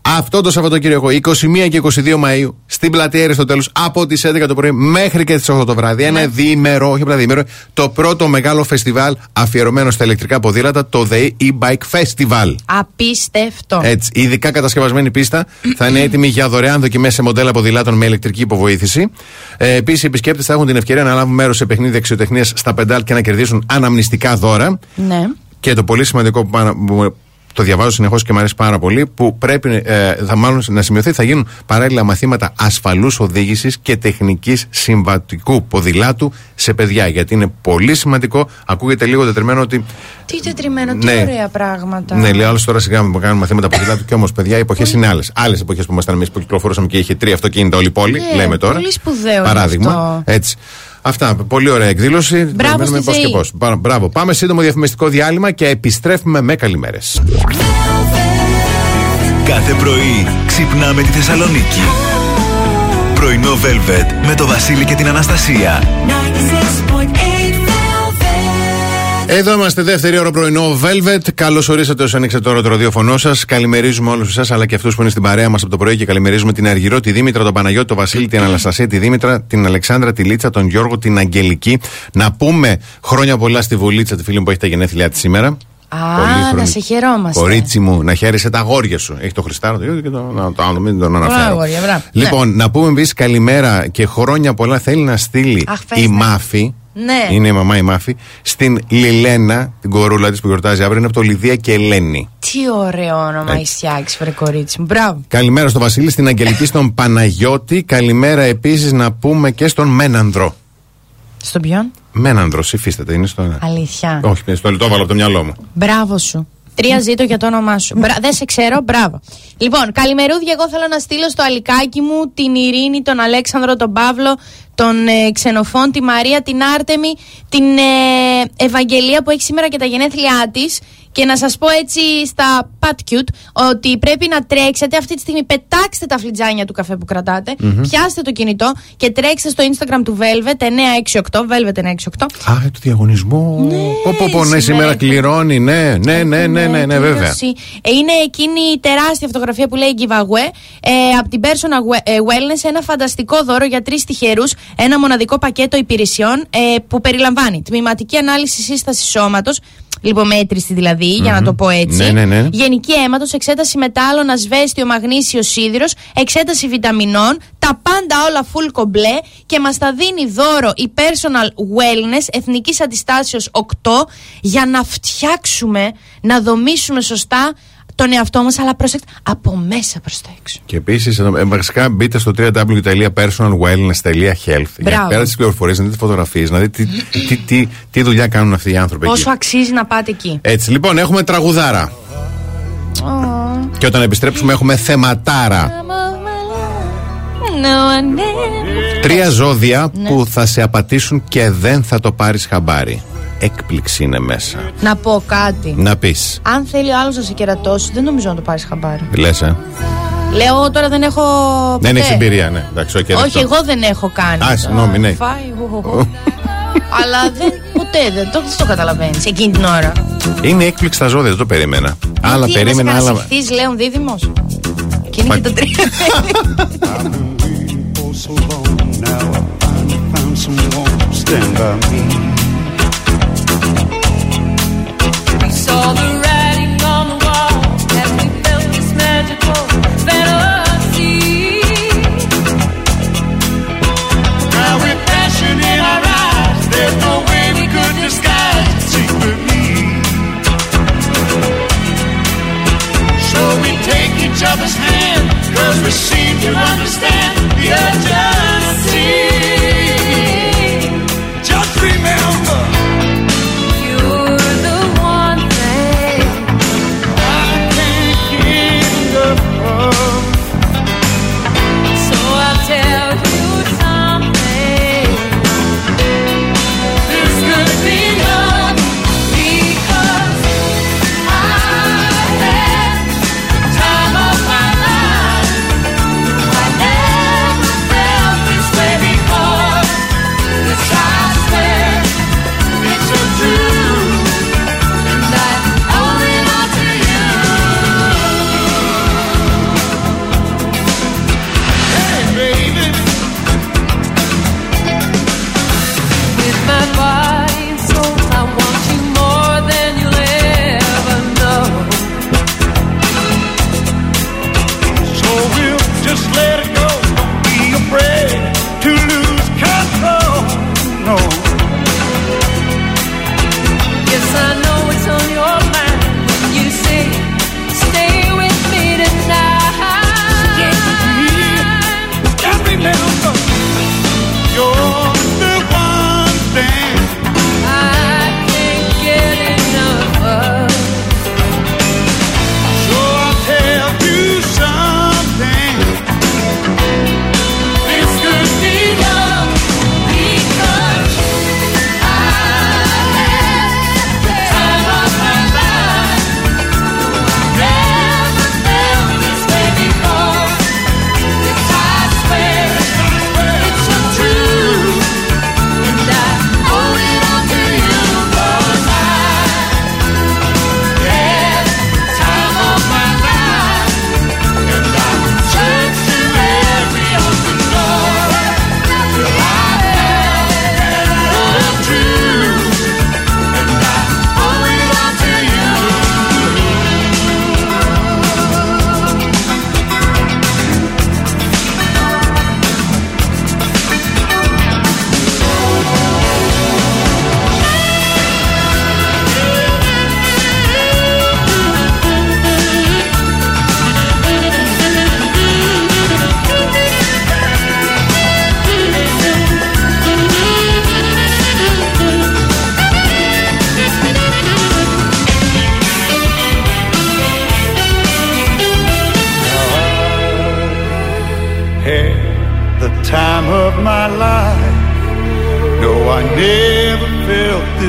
αυτό το Σαββατοκύριακο, 21 και 22 Μαου, στην πλατεία Αριστοτέλους, από τις 11 το πρωί μέχρι και τις 8 το βράδυ, ένα διήμερο, όχι απλά διήμερο, το πρώτο μεγάλο φεστιβάλ αφιερωμένο στα ηλεκτρικά ποδήλατα, το The E-Bike Festival. Απίστευτο. Έτσι, η ειδικά κατασκευασμένη πίστα θα είναι έτοιμη για δωρεάν δοκιμές σε μοντέλα ποδηλάτων με ηλεκτρική υποβοήθηση. Ε, Επίσης, οι επισκέπτες θα έχουν την ευκαιρία να λάβουν μέρος σε παιχνίδι δεξιοτεχνία στα πεντάλ και να κερδίσουν αναμνηστικά δώρα. Ναι. Και το πολύ σημαντικό που πάρα- που το διαβάζω συνεχώς και μου αρέσει πάρα πολύ, που πρέπει ε, θα μάλλον να σημειωθεί, θα γίνουν παράλληλα μαθήματα ασφαλούς οδήγησης και τεχνικής συμβατικού ποδηλάτου σε παιδιά. Γιατί είναι πολύ σημαντικό, ακούγεται λίγο τετριμένο ότι. Τι τετριμένο, τι Ναι. ωραία πράγματα. Ναι, λέει άλλος τώρα σιγά με κάνουμε μαθήματα ποδηλάτου και όμως παιδιά, οι εποχές είναι άλλες. Άλλες εποχές που ήμασταν εμείς που κυκλοφορούσαμε και είχε τρία αυτοκίνητα όλη η πόλη, Ναι, λέμε τώρα. πολύ σπουδαίο Παράδειγμα. αυτό. Έτσι. Αυτά. Πολύ ωραία εκδήλωση. Μπράβο Περιμένουμε στη πώς ΔΕΗ. και πώς. Μπρα- Μπράβο. Πάμε σύντομο διαφημιστικό διάλειμμα και επιστρέφουμε με καλημέρες. Κάθε πρωί ξυπνάμε τη Θεσσαλονίκη. Πρωινό Velvet με το Βασίλη και την Αναστασία. Εδώ είμαστε, δεύτερη ώρα πρωινό Velvet. Καλώς ορίσατε όσοι ανοίξατε τώρα το ραδιόφωνό σας. Καλημερίζουμε όλους εσάς, αλλά και αυτούς που είναι στην παρέα μας από το πρωί και καλημερίζουμε την Αργυρό, τη Δήμητρα, τον Παναγιώτη, τον Βασίλη, την Αναστασία, τη Δήμητρα, την Αλεξάνδρα, τη Λίτσα, τον Γιώργο, την Αγγελική. Να πούμε χρόνια πολλά στη Βολίτσα, τη φίλη μου που έχει τα γενέθλιά της σήμερα. Α, Πολύχρονη. να σε χαιρόμαστε. Κορίτσι μου, να χαίρεσαι τα αγόρια σου. Έχει το Χριστάρο το ίδιο και το, να, το άλλο, μην τον Πολλά αναφέρω. αγόρια, μπράβο. Λοιπόν, να πούμε εμείς καλημέρα και χρόνια πολλά θέλει να στείλει Αχ, πες, η ναι. Μάφη. Ναι. Είναι η μαμά η Μάφη. Στην Λιλένα, την κορούλα της που γιορτάζει αύριο, είναι από το Λιδία και Ελένη. Τι ωραίο όνομα έχει φτιάξει, βρε κορίτσι μου. Μπράβο. Καλημέρα στον Βασίλη, στην Αγγελική, στον Παναγιώτη. Καλημέρα επίσης να πούμε και στον Μένανδρο. Στον ποιον; Μένανδρο, υφίσταται, είναι στο. Αλήθεια. Όχι, στο το έβαλα από το μυαλό μου. Μπράβο σου. Τρία ζήτω για το όνομά σου. Μπρα... Δεν σε ξέρω, μπράβο. Λοιπόν, καλημερούδια. Εγώ θέλω να στείλω στο αλικάκι μου την Ειρήνη, τον Αλέξανδρο, τον Παύλο, τον ε, Ξενοφών, τη Μαρία, την Άρτεμη, την ε, Ευαγγελία που έχει σήμερα και τα γενέθλιά της. Και να σας πω έτσι στα pat cute ότι πρέπει να τρέξετε αυτή τη στιγμή. Πετάξτε τα φλιτζάνια του καφέ που κρατάτε, Μμμ. πιάστε το κινητό και τρέξτε στο Instagram του Velvet 968. Velvet 968. Α, το διαγωνισμό. Ναι, πω, πω, πω, ναι, σήμερα κληρώνει. Ναι, ναι, ναι, ναι, ναι, ναι, βέβαια. κλήρωση. Ε, Είναι εκείνη η τεράστια φωτογραφία που λέει giveaway ε, από την Personal We- ε, Wellness. Ένα φανταστικό δώρο για τρεις τυχερούς. Ένα μοναδικό πακέτο υπηρεσιών ε, που περιλαμβάνει τμηματική ανάλυση σύστασης σώματος. Λιπομέτρηση δηλαδή, για να Μμμ. το πω έτσι. Ναι, ναι, ναι. Γενική αίματος, εξέταση μετάλλων, ασβέστιο, μαγνήσιο, σίδηρος, εξέταση βιταμινών, τα πάντα όλα full κομπλέ και μας τα δίνει δώρο η Personal Wellness Εθνικής Αντιστάσεως 8 για να φτιάξουμε, να δομήσουμε σωστά τον εαυτό μας, αλλά προσέξτε, από μέσα προς τα έξω. Και επίσης, βασικά μπείτε στο www.personalwellness.health για Μπράβο. πέρα τις πληροφορίες, να δείτε φωτογραφίες, να δείτε τι, τι, τι, τι δουλειά κάνουν αυτοί οι άνθρωποι Πόσο εκεί. αξίζει να πάτε εκεί. Έτσι, λοιπόν, έχουμε τραγουδάρα. Και όταν επιστρέψουμε, έχουμε θεματάρα. No, I never- Τρία ζώδια Ναι. που θα σε απατήσουν και δεν θα το πάρεις χαμπάρι. Έκπληξη είναι μέσα. Να πω κάτι. Να πεις. Αν θέλει ο άλλος να σε κερατώσει, δεν νομίζω να το πάρεις χαμπάρι. Λες, ε. Λέω, εγώ τώρα δεν έχω. Δεν ποτέ. έχεις εμπειρία, ναι. Εντάξει, οκ, Όχι, δεκτό. εγώ δεν έχω κάνει. Α, συγγνώμη, ναι. Φάει, χω, χω, χω. Αλλά δεν, ποτέ δεν το, δεν το καταλαβαίνεις εκείνη την ώρα. Είναι έκπληξη τα ζώδια, δεν το περίμενα. Άλλα Τι, περίμενα, ένας άλλα. κανασυχθής, Λέων δίδυμο. Και είναι Μα- και το τρία. Found someone to stand by me. Each other's hand, cause we seem to understand the urgency.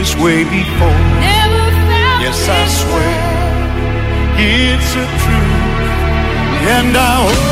this way before. Never felt yes, I swear it's a truth, and I hope.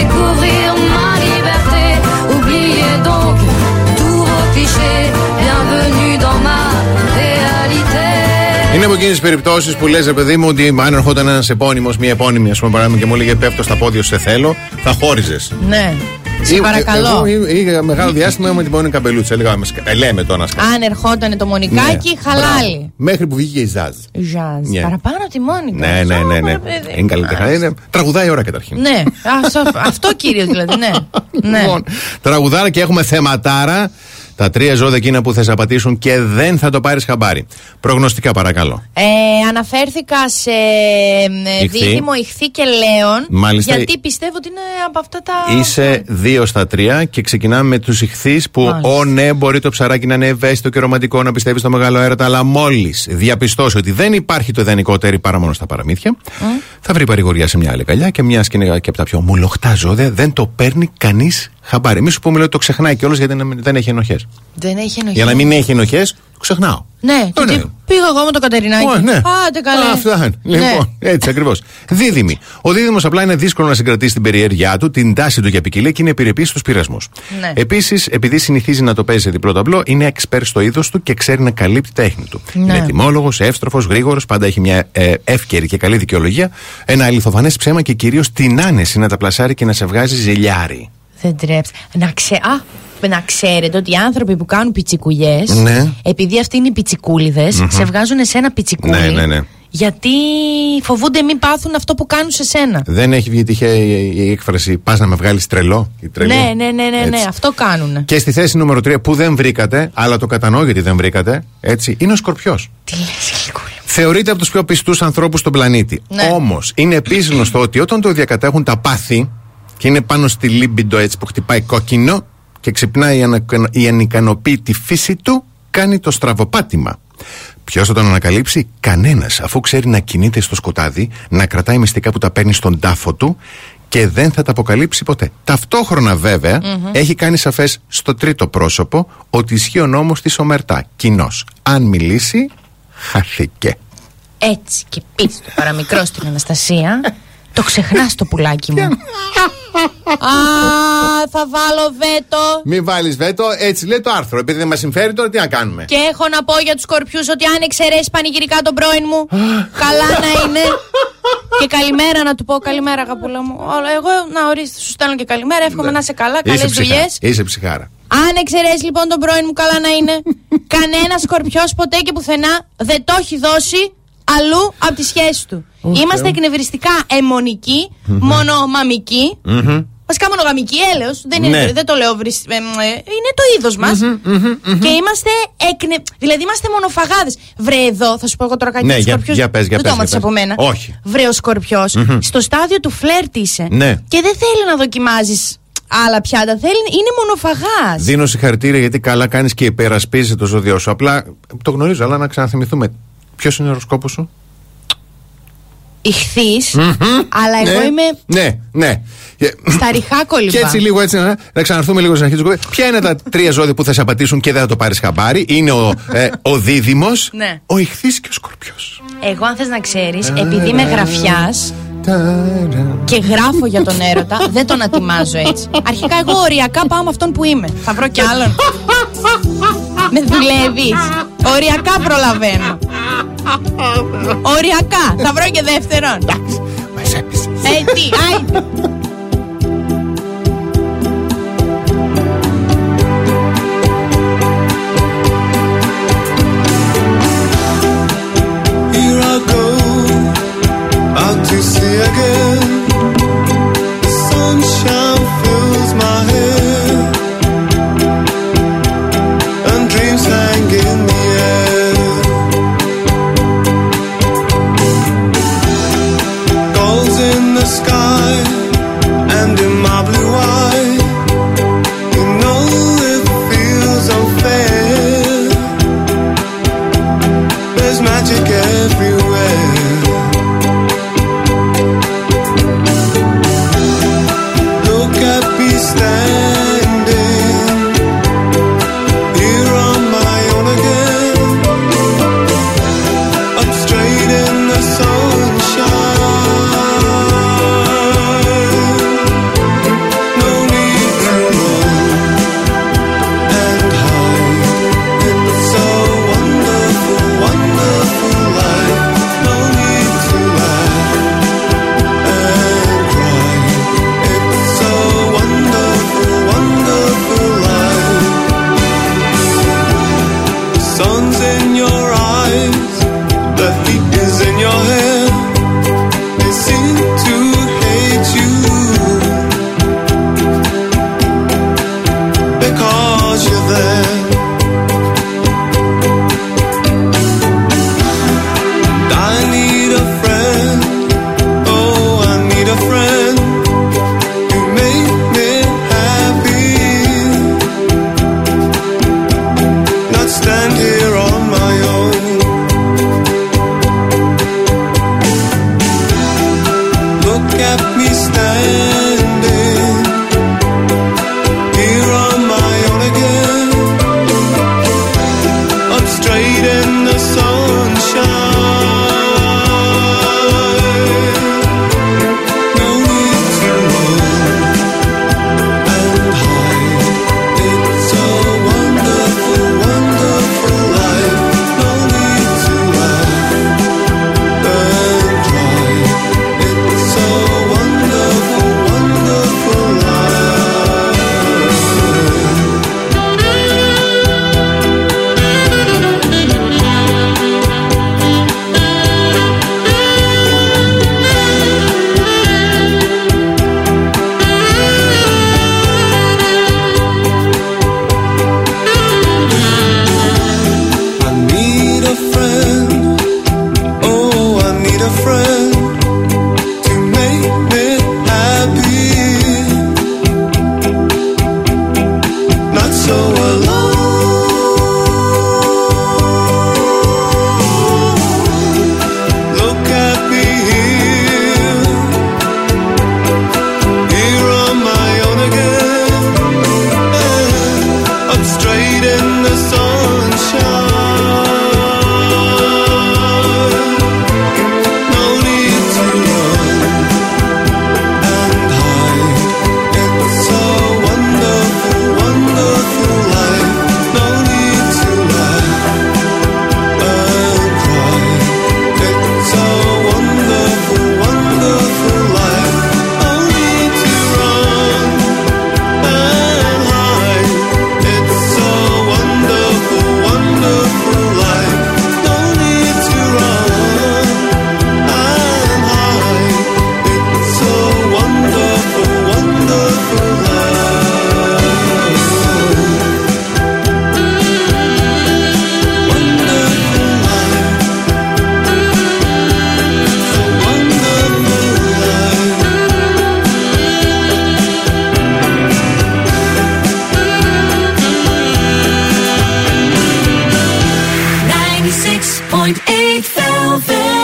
découvrir ma liberté. Oubliez donc tous vos clichés. Bienvenue dans ma réalité. Είναι από εκείνες τις περιπτώσεις που λες, ρε παιδί μου, ότι αν ερχόταν ένας επώνυμος, μία επώνυμη, ας πούμε, παράδειγμα, και μου έλεγε Πέφτω στα πόδια σου, σε θέλω, θα χώριζες. Ναι. Σε παρακαλώ. Ή, ή, μεγάλο διάστημα με την πόνη καπελούτσα. Έλεγα, με σκα- ε, λέμε τώρα να σκα- Αν ερχόταν το μονικάκι, Ναι, χαλάλι. μπράβο. Μέχρι που βγήκε η Ζάζ. Ζαζ. Ναι. Παραπάνω από τη Μόνικα. Ναι, ναι, ναι. ναι. παιδί. Είναι καλύτερα. Είναι, τραγουδάει η ώρα καταρχήν. Ναι, αυτό, αυτό κυρίω δηλαδή, ναι. ναι. Λοιπόν, τραγουδάρα και έχουμε θεματάρα. Τα τρία ζώδια εκείνα που θες να πατήσουν και δεν θα το πάρεις χαμπάρι. Προγνωστικά παρακαλώ. Ε, αναφέρθηκα σε ε, Ιχθύ. δίδυμο ηχθή και λέον. Μάλιστα. Γιατί πιστεύω ότι είναι από αυτά τα. Είσαι δύο στα τρία και ξεκινάμε με τους ηχθείς που, Μάλιστα. ω ναι, μπορεί το ψαράκι να είναι ευαίσθητο και ρομαντικό, να πιστεύει στο μεγάλο έρωτα, αλλά μόλις διαπιστώσει ότι δεν υπάρχει το ιδανικό τέρι παρά μόνο στα παραμύθια, θα βρει παρηγοριά σε μια άλλη καλιά και μια και είναι και από τα πιο μουλοχτά ζώδια, δεν το παίρνει κανείς χαμπάρι. Μη σου πούμε λέει, ότι το ξεχνάει κιόλας γιατί δεν, δεν έχει ενοχές. Δεν έχει ενοχή. Για να μην έχει ενοχές, το ξεχνάω. Ναι, και ναι. τι πήγα εγώ με το Κατερινάκι. Ω, ναι. Άντε καλέ. Αυτά είναι. Ναι. Λοιπόν, έτσι ακριβώς. Δίδυμη. Ο δίδυμος απλά είναι δύσκολο να συγκρατήσει την περιέργειά του, την τάση του για ποικιλία και είναι επιρρεπής στους πειρασμούς. Ναι. Επίσης, επειδή συνηθίζει να το παίζει σε διπλό ταμπλό, είναι εξπέρ στο είδος του και ξέρει να καλύπτει τα έχνη του. Ναι. Είναι ετοιμόλογος, εύστροφος, γρήγορος, πάντα έχει μια ε, εύκαιρη και καλή δικαιολογία, ένα αληθοφανές ψέμα και κυρίως την άνεση να τα πλασάρει και να σε βγάζει ζηλιάρι. Δεν τρέψει. Να, ξε... Α, να ξέρετε ότι οι άνθρωποι που κάνουν πιτσικουλιές, Ναι. επειδή αυτοί είναι οι πιτσικούλιδες, Μμμ. σε βγάζουν σε ένα πιτσικούλι. Ναι, ναι, ναι. Γιατί φοβούνται μην πάθουν αυτό που κάνουν σε σένα. Δεν έχει βγει τυχαία η, η έκφραση Πας να με βγάλεις τρελό. Η τρελή. Ναι, ναι, ναι, ναι, ναι, Έτσι. αυτό κάνουν. Και στη θέση νούμερο 3 που δεν βρήκατε, αλλά το κατανοώ γιατί δεν βρήκατε, έτσι, είναι ο Σκορπιός. Τι λες, Θεωρείται από τους πιο πιστούς ανθρώπους στον πλανήτη. Ναι. Όμως είναι επίσης γνωστό ότι όταν το διακατέχουν τα πάθη και είναι πάνω στη λίμπιντο έτσι που χτυπάει κόκκινο και ξυπνάει η, ανακανο- η ανικανοποίητη φύση του, κάνει το στραβοπάτημα. Ποιος θα τον ανακαλύψει, κανένας, αφού ξέρει να κινείται στο σκοτάδι, να κρατάει μυστικά που τα παίρνει στον τάφο του και δεν θα τα αποκαλύψει ποτέ. Ταυτόχρονα, βέβαια, Μμμ. έχει κάνει σαφές στο τρίτο πρόσωπο ότι ισχύει ο νόμος της ομερτά. Κοινός. Αν μιλήσει, χάθηκε. Έτσι και πει το παραμικρό στην Αναστασία, το ξεχνάς το πουλάκι μου. Α, θα βάλω βέτο. Μην βάλεις βέτο, έτσι λέει το άρθρο. Επειδή δεν μας συμφέρει τώρα, τι να κάνουμε; Και έχω να πω για τους σκορπιού ότι αν εξαιρέσει πανηγυρικά τον πρώην μου, καλά να είναι. και καλημέρα να του πω, καλημέρα αγαπούλα μου. Όλα, Εγώ να ορίστε, σου στέλνω και καλημέρα. Εύχομαι να είσαι καλά, καλές Είσαι ψυχα- δουλειές. Είσαι ψυχάρα. Αν εξαιρέσει λοιπόν τον πρώην μου, καλά να είναι. Κανένας σκορπιό ποτέ και πουθενά δεν το έχει δώσει αλλού από τη σχέση του. Ω, Είμαστε Θεέ. εκνευριστικά αιμονικοί, μονομαμικοί. Μμμ. Βασικά μονογαμική έλεος δεν, είναι, Ναι. δεν το λέω βρυσ- ε, ε, είναι το είδος μας και είμαστε εκνε... δηλαδή είμαστε μονοφαγάδες βρε εδώ θα σου πω εγώ τώρα κάτι Ναι, για τους για- σκορπιούς. για πες, για δεν πες, το έμαθες για πες. από μένα Όχι. βρε ο σκορπιός Μμμ. στο στάδιο του φλερτ είσαι Ναι. και δεν θέλει να δοκιμάζεις άλλα πιάτα θέλει, είναι μονοφαγάς Δίνω συγχαρητήρια γιατί καλά κάνεις και υπερασπίζει το ζώδιό σου. Απλά το γνωρίζω, αλλά να ξαναθυμηθούμε. Ποιος είναι ο οροσκόπος σου, Ηχθείς, αλλά εγώ ναι, είμαι Ναι, ναι. Ε, στα ριχά κολυμπά Και έτσι λίγο έτσι να, να ξαναρθούμε λίγο στην αρχή του κουβέντας. Ποια είναι τα τρία ζώδια που θα σε απατήσουν και δεν θα το πάρεις χαμπάρι; Είναι ο, ε, ο δίδυμος, Ναι. ο ηχθή και ο σκορπιός. Εγώ, αν θες να ξέρεις, επειδή είμαι γραφιάς και γράφω για τον έρωτα, δεν τον ατιμάζω έτσι. Αρχικά, εγώ οριακά πάω με αυτόν που είμαι. Θα βρω κι άλλον. Με δουλεύεις. Οριακά προλαβαίνω. Οριακά. Θα βρω και δεύτερον. Ε, τι, άιντε. To sea again. eight velvet.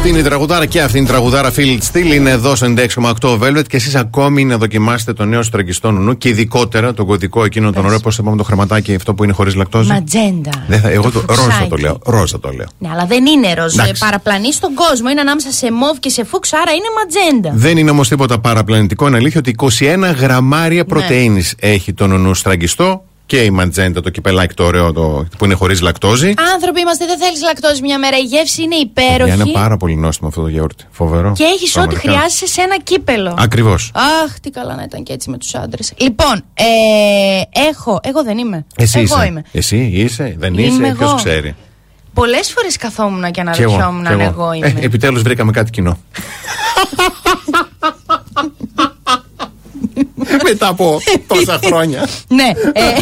Αυτή είναι η τραγουδάρα και αυτή είναι η τραγουδάρα Φίλιτ Steel. Είναι εδώ στο 96,8 Velvet και εσείς ακόμη να δοκιμάσετε το νέο στραγγιστό νου και ειδικότερα τον κωδικό εκείνο τον ωραίο. Πώς θα πάμε το χρηματάκι αυτό που είναι χωρίς λακτόζη. Ματζέντα. Δεν θα, εγώ το, το ρόζα το λέω. Ρόζα το λέω. Ναι, αλλά δεν είναι ρόζα. Παραπλανή στον κόσμο. Είναι ανάμεσα σε μοβ και σε φούξ, άρα είναι ματζέντα. Δεν είναι όμως τίποτα παραπλανητικό. Είναι αλήθεια ότι 21 γραμμάρια ναι. πρωτενη έχει τον νου στραγγιστό και η ματζέντα το κυπελάκι το ωραίο το, που είναι χωρίς λακτόζη. Άνθρωποι είμαστε, δεν θέλεις λακτόζη μια μέρα. Η γεύση είναι υπέροχη. Είναι πάρα πολύ νόστιμο αυτό το γιαούρτι. Φοβερό. Και έχεις ό,τι χρειάζεσαι σε ένα κύπελο. Ακριβώς. Αχ, τι καλά να ήταν και έτσι με τους άντρες. Λοιπόν, ε, έχω. Εγώ δεν είμαι. Εσύ εγώ είσαι. είμαι. Εσύ είσαι, δεν είσαι, ποιος ξέρει. Πολλές φορές καθόμουν και αναρωτιόμουν αν εγώ ε, είμαι. Ε, Επιτέλους βρήκαμε κάτι κοινό. Μετά από τόσα χρόνια. Ναι. Ε.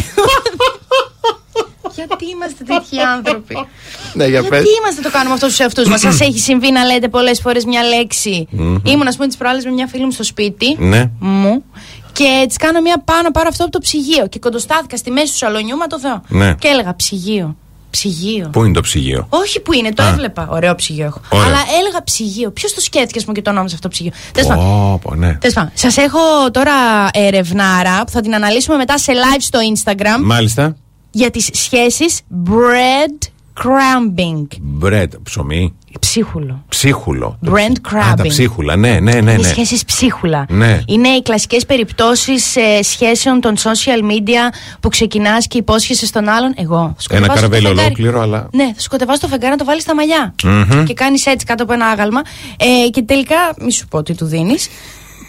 Γιατί είμαστε τέτοιοι άνθρωποι; ναι, Γιατί πες. είμαστε το κάνουμε αυτό στους εαυτούς μας; Σας έχει συμβεί να λέτε πολλές φορές μια λέξη. Ήμουν, ας πούμε, τις προάλλες με μια φίλη μου στο σπίτι ναι. μου και της κάνω μια πάνω, πάρω αυτό από το ψυγείο. Και κοντοστάθηκα στη μέση του σαλονιού, μα το Θεό. Ναι. Και έλεγα ψυγείο. Ψυγείο. Πού είναι το ψυγείο; Όχι που είναι, το Α. έβλεπα. Ωραίο ψυγείο έχω. Ωραία. Αλλά έλεγα ψυγείο. Ποιος το σκέφτηκε, ας πούμε, και το ονόμασε αυτό το ψυγείο; Τέλος πάντων. Πω, πω, ναι. Τέλος πάντων. Σας έχω τώρα ερευνάρα που θα την αναλύσουμε μετά σε live στο Instagram Μάλιστα. για τις σχέσεις bread crumbing. Bread, ψωμί. Ψίχουλο. Ψίχουλο. Το Brand ψ- Α, τα crabbing. ψίχουλα, ναι, ναι, ναι. Είναι ναι. σχέσεις ψίχουλα. Ναι. Είναι οι κλασικές περιπτώσεις σχέσεων των social media που ξεκινάς και υπόσχεσαι στον άλλον. Εγώ. θα σου Ένα κατεβάσω το καραβέλι φεγγάρι. ολόκληρο, αλλά. Ναι, θα σου κατεβάσει το φεγγάρι να το βάλεις στα μαλλιά. Μμμ. Και κάνεις έτσι κάτω από ένα άγαλμα. Ε, και τελικά, μη σου πω τι του δίνεις.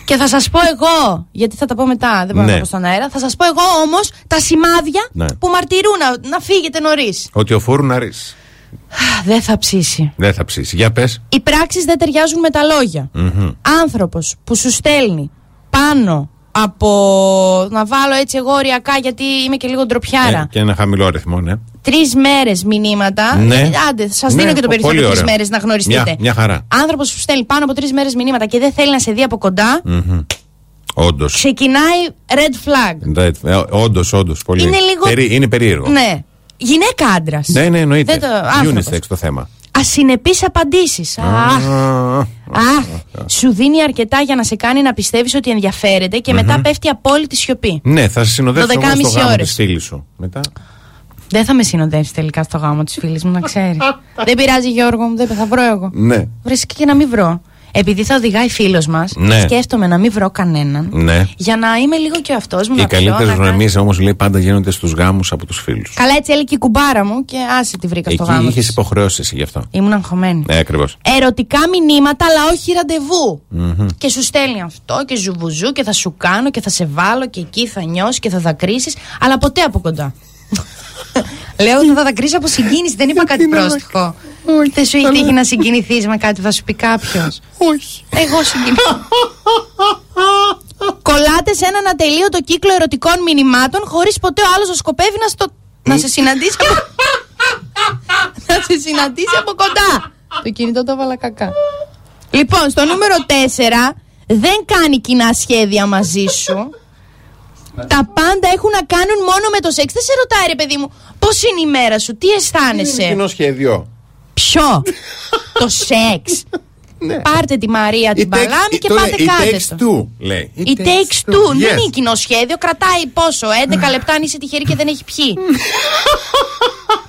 Και θα σας πω εγώ, γιατί θα τα πω μετά, δεν μπορώ Ναι. να τα πω στον αέρα. Θα σας πω εγώ όμως τα σημάδια Ναι. που μαρτυρούν να, να φύγετε νωρίς. Ότι ο φούρναρη Δεν θα ψήσει. δεν θα ψήσει. Για πες. Οι πράξεις δεν ταιριάζουν με τα λόγια. άνθρωπος που σου στέλνει πάνω από. Να βάλω έτσι εγώ οριακά γιατί είμαι και λίγο ντροπιάρα. και ένα χαμηλό αριθμό, ναι. Τρεις μέρες μηνύματα. Ναι. Ε, Άντε, σας Ναι, δίνω και το πολύ περιθώριο τρεις ωραίο. μέρες να γνωριστείτε. Μια- μια χαρά. Άνθρωπος που σου στέλνει πάνω από τρεις μέρες μηνύματα και δεν θέλει να σε δει από κοντά, Όντως. ξεκινάει red flag. Όντως, όντως. Πολύ. Είναι λίγο- Περί- είναι περίεργο. Ναι. Γυναίκα άντρας. Ναι, ναι, εννοείται. Δεν το- άνθρωπος. Unisex το θέμα. Ασυνεπείς απαντήσεις. Αχ. Αχ, σου δίνει αρκετά για να σε κάνει να πιστεύεις ότι ενδιαφέρεται και μετά πέφτει απόλυτη σιωπή. Ναι, θα σε συνοδεύσω εγώ στο 12,5 γάμο ώρες. της φίλης σου. Μετά. Δεν θα με συνοδεύσεις τελικά στο γάμο της φίλης μου, να ξέρεις. δεν πειράζει, Γιώργο μου, δεν θα βρω εγώ. Ναι. Βρίσκει και να μην βρω. Επειδή θα οδηγάει φίλος μας, Ναι. σκέφτομαι να μην βρω κανέναν. Ναι. Για να είμαι λίγο και αυτός μου Οι να πιω, καλύτερες να κάνω- γνωριμίες όμως λέει πάντα γίνονται στους γάμους από τους φίλους. Καλά, έτσι έλεγε και η κουμπάρα μου και άσε τη βρήκα στο Εκεί γάμο. είχες της. υποχρεώσεις εσύ γι' αυτό. Ήμουν αγχωμένη. Ναι, ακριβώς. Ερωτικά μηνύματα, αλλά όχι ραντεβού. Και σου στέλνει αυτό και ζουβουζού και θα σου κάνω και θα σε βάλω και εκεί θα νιώσεις και θα δακρύσεις, αλλά ποτέ από κοντά. Λέω ότι θα δακρύσει από συγκίνηση, δεν είπα κάτι πρόστιχο. Δεν σου έχει τύχει να συγκινηθείς με κάτι που θα σου πει κάποιος. Όχι. Εγώ συγκινηθώ. Κολλάτε σε έναν ατελείωτο κύκλο ερωτικών μηνυμάτων χωρίς ποτέ ο άλλος να σκοπεύει να, στο... να σε συναντήσει. από- να σε συναντήσει από κοντά. Το κινητό το έβαλα κακά. Λοιπόν, στο νούμερο 4 δεν κάνει κοινά σχέδια μαζί σου. Τα πάντα έχουν να κάνουν μόνο με το σεξ. Δεν σε ρωτάει, ρε παιδί μου, πώς είναι η μέρα σου, τι αισθάνεσαι; Κοινό σχέδιο. Ποιο; το σεξ. Πάρτε τη Μαρία την Ναι. It takes- Παλάμη και το πάτε λέει, It κάτε takes το. two, λέει. Η takes two. Δεν Yes. είναι κοινό σχέδιο. Κρατάει πόσο, 11 λεπτά αν είσαι τυχερή και δεν έχει πιει.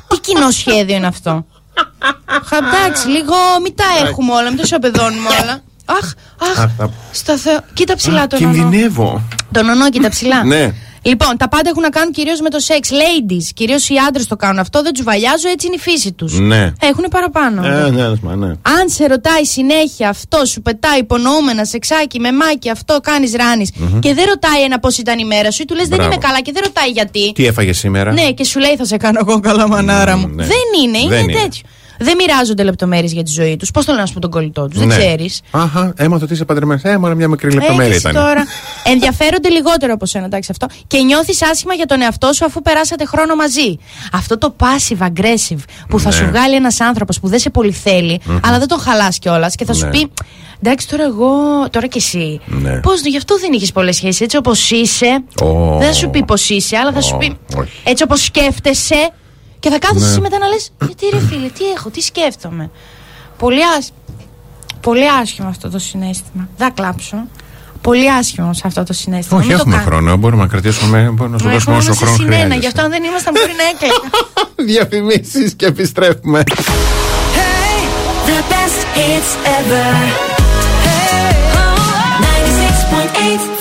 Τι κοινό σχέδιο είναι αυτό; Χα, Εντάξει, λίγο μην τα έχουμε όλα, μην τα σοπεδώνουμε όλα. Αχ, αχ, Αχ, τα- στο Θεό. Κοίτα ψηλά τον ονό. Κινδυνεύω. Τον ονό, κοίτα ψηλά. Ναι. Λοιπόν, τα πάντα έχουν να κάνουν κυρίως με το σεξ. Ladies, κυρίως οι άντρες το κάνουν αυτό. Δεν τους βαλιάζω, έτσι είναι η φύση τους. Ναι. Έχουν παραπάνω. Ε, ναι, ναι, ναι. Αν σε ρωτάει συνέχεια αυτό, σου πετάει υπονοούμενα σεξάκι με μάκι, αυτό κάνεις ράνι Μμμ. και δεν ρωτάει ένα πώς ήταν η μέρα σου, ή του λες δεν Μπράβο. είμαι καλά και δεν ρωτάει γιατί. Τι έφαγες σήμερα; Ναι, και σου λέει θα σε κάνω εγώ καλά, μανάρα μου. ναι. Δεν είναι, είναι Δεν είναι. τέτοιο. Δεν μοιράζονται λεπτομέρειες για τη ζωή τους. Πώς το λένε, ας πούμε, τον κολλητό τους. Δεν Ναι. ξέρεις. Αχα, έμαθα ότι είσαι παντρεμένος. Ε, μόνο μια μικρή λεπτομέρεια Έχεις ήταν. τώρα. Ενδιαφέρονται λιγότερο από σένα, εντάξει αυτό. Και νιώθεις άσχημα για τον εαυτό σου αφού περάσατε χρόνο μαζί. Αυτό το passive aggressive που θα Ναι. σου βγάλει ένας άνθρωπος που δεν σε πολύ θέλει, Μμμ. αλλά δεν τον χαλάς κιόλας και θα σου Ναι. πει. Εντάξει, τώρα εγώ, τώρα κι εσύ. Ναι. Πώς, γι' αυτό δεν είχες πολλές σχέσεις. Έτσι όπως είσαι. Ω. Δεν θα σου πει πώς είσαι, αλλά θα σου Ω, πει. όχι. Έτσι όπως σκέφτεσαι. Και θα κάθεσαι Ναι. εσύ μετά να λες: Γιατί ρε φίλε, τι έχω, τι σκέφτομαι. Πολύ, άσ... Πολύ άσχημο αυτό το συνέστημα. Δεν θα κλάψω. Πολύ άσχημο σε αυτό το συνέστημα. Όχι, Μην το έχουμε κάνεις. χρόνο. Μπορούμε να κρατήσουμε. Μπορούμε να σου Μα δώσουμε όσο είμαστε χρόνο συνένα, χρειάζεται. γι' αυτό αν δεν ήμασταν μπορεί να έκλαιγα. Διαφημίσεις και επιστρέφουμε. The best hits ever. 96.8 Velvet.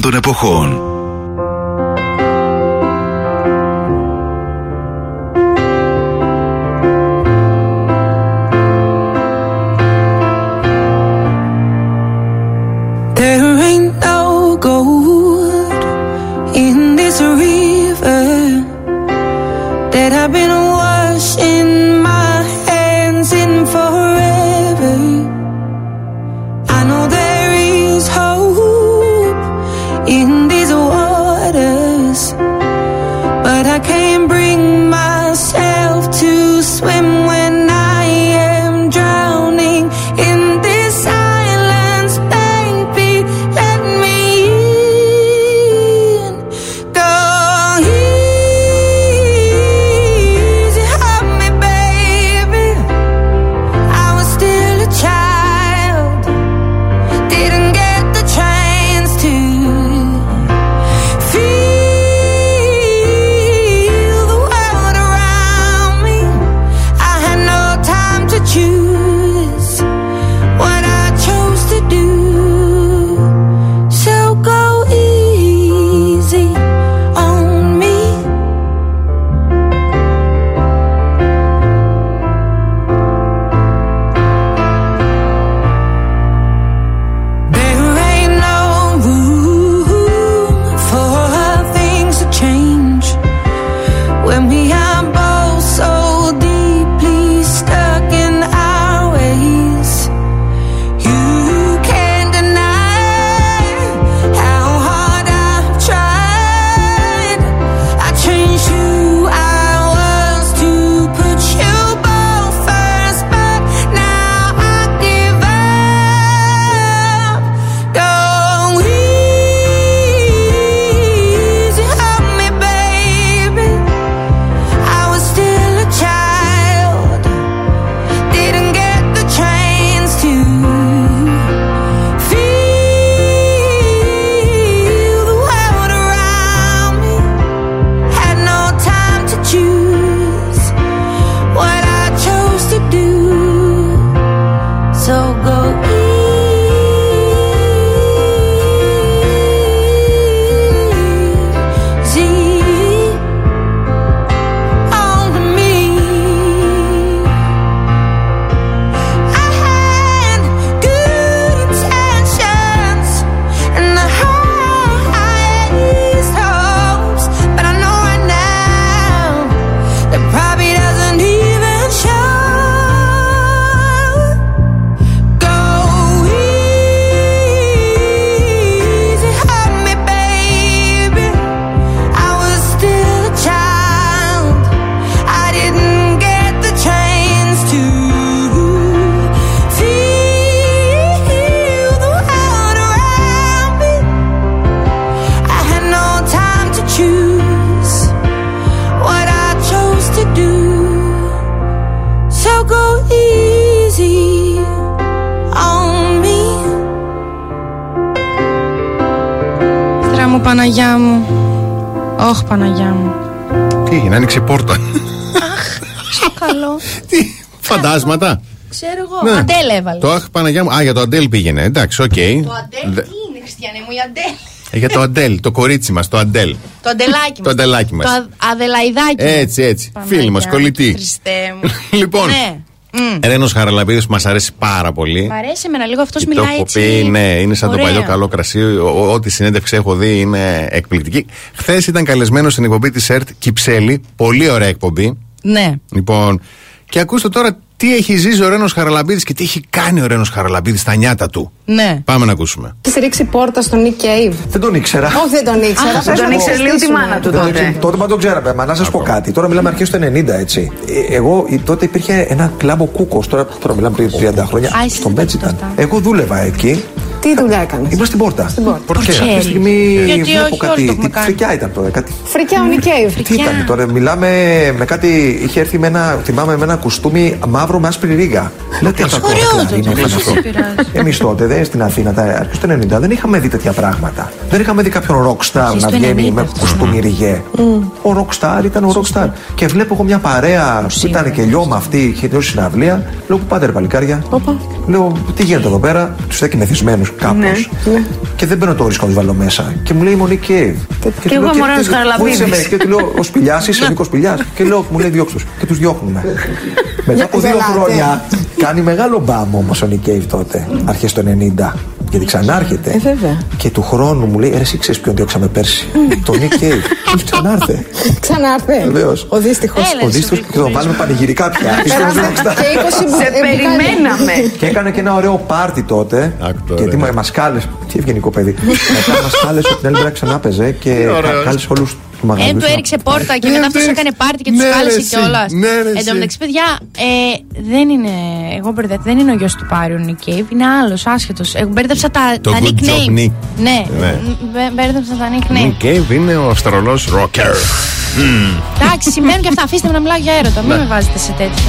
Τραγούδια όλων Παναγιά μου. Τι έγινε, άνοιξε η πόρτα. Στο καλό. Φαντάσματα. Ξέρω εγώ. Ναι. Αντέλ έβαλες. Το αχ Παναγιά μου. Α, για το Αντέλ πήγαινε. Εντάξει, οκ. Το Αντέλ Δε- τι είναι, Χριστιανέ μου, η Αντέλ. Ε, Για το Αντέλ, το κορίτσι μας, το Αντέλ. Το αντελάκι Το μας. αντελάκι μας. Το α- αδελαϊδάκι. μας. Έτσι, έτσι. Παναγιά Φίλοι μας, μου, κολλητοί. Χριστέ μου. Λοιπόν, Ναι. Μμ. Ρένο Χαραλαμπίδης που μας αρέσει πάρα πολύ. Μ' αρέσει εμένα λίγο αυτός Και το μιλάει έχω έτσι. πει, ναι, είναι σαν Ωραία. το παλιό καλό κρασί. Ο- ο- Ό,τι συνέντευξη έχω δει είναι εκπληκτική. Χθες ήταν καλεσμένος στην εκπομπή της ΕΡΤ Κυψέλη. Πολύ ωραία εκπομπή. Ναι. Λοιπόν, και ακούστε τώρα τι έχει ζήσει ο Ρένος Χαραλαμπίδης και τι έχει κάνει ο Ρένος Χαραλαμπίδης στα νιάτα του; Ναι. Πάμε να ακούσουμε. Έχεις ρίξει πόρτα στον Nick Cave. Δεν τον ήξερα. Όχι, δεν τον ήξερα. Α, Πες δεν μου, τον ήξερες λίγο τη συστήσουμε. μάνα του τότε. Τότε μα τον ξέραμε. Μα να σας πω κάτι. Τώρα μιλάμε αρχές του 90, έτσι. Ε, Εγώ ε, τότε υπήρχε ένα κλάμπο κούκος. Τώρα, τώρα μιλάμε πριν 30 χρόνια. Α, εσύ Στον δεν Πέτς τα ήταν. Εγώ δούλευα εκεί Τι δουλειά έκανες; Ήμουν στην πόρτα. Στην πόρτα. Και αυτή τη στιγμή Γιατί βλέπω όχι, όλοι το κάτι. έχουμε Τι κάνει. φρικιά ήταν τώρα. Κάτι Φρικιά ο Νικέιβ. Τι ήταν τώρα, μιλάμε με κάτι. Είχε έρθει με ένα, θυμάμαι, με ένα κουστούμι μαύρο με άσπρη ρίγα. Λέω τι αυτό Ωραίο είναι τότε, αυτό. δεν σε πειράζει. Εμείς τότε δεν στην Αθήνα, τα αρχές του 90, δεν είχαμε δει τέτοια πράγματα. Δεν είχαμε δει κάποιον rockstar Εσείς να το βγαίνει 90 με αυτό. κουστούμι ριγέ. Ο rockstar ήταν ο rockstar. Και βλέπω εγώ μια παρέα που ήταν και λιώμα αυτή, είχε τελειώσει συναυλία. Λέω που πάτε ρε παλικάρια; Λέω τι γίνεται εδώ πέρα; Τους στέκει μεθυσμένους κάπως. Ναι, Και δεν μπαίνω το βρίσκω να τους βάλω μέσα. Και μου λέει η Μονή Cave. Και εγώ είμαι ωραίος Χαραλαμπίδης. Και του λέω ο Σπηλιάς, είσαι ο Νίκος Σπηλιάς. Και λέω μου λέει διώξου. Και τους διώχνουμε. Μετά από δύο Γελάτε. χρόνια κάνει μεγάλο μπαμ όμως ο Νικ Cave τότε, αρχές του 90. Γιατί ξανάρχεται. Ε, βέβαια. Και του χρόνου μου λέει: Ρε, εσύ ξέρεις ποιον διώξαμε πέρσι. τον Nick Cave. Του ξανάρθε. Ξανάρθε. Βεβαίως. Ο δύστιχος. Ο δίστος και τον βάλουμε πανηγυρικά πια. Είσαι ο rockstar. Και 20 Σε περιμέναμε. Και έκανε και ένα ωραίο πάρτι τότε. γιατί μα μασκάλες. Τι ευγενικό παιδί. Μετά μασκάλες ότι την άλλη μέρα ξανά παίζε και ωραίος. κάλεσε όλου του Ε, μαγαζιού. του έριξε πόρτα και Ναι, μετά αυτός ναι. έκανε πάρτι και του Ναι, ρε, κάλεσε εσύ. κιόλας. Ναι, ρε, Εν εσύ. τω μεταξύ, παιδιά, ε, δεν είναι. Εγώ μπερδεύτηκα. Δεν είναι ο γιος του Πάριου Νικ Cave, είναι άλλος, άσχετος. Εγώ μπέρδεψα τα, Το τα Good Job nickname. Nick. Ναι, Ναι. μπε- μπέρδεψα τα nickname. Nick Cave είναι ο Αυστραλός ροκερ. Εντάξει, συμβαίνουν και αυτά. Αφήστε με να μιλάω για έρωτα. Μην Ναι. με βάζετε σε τέτοια.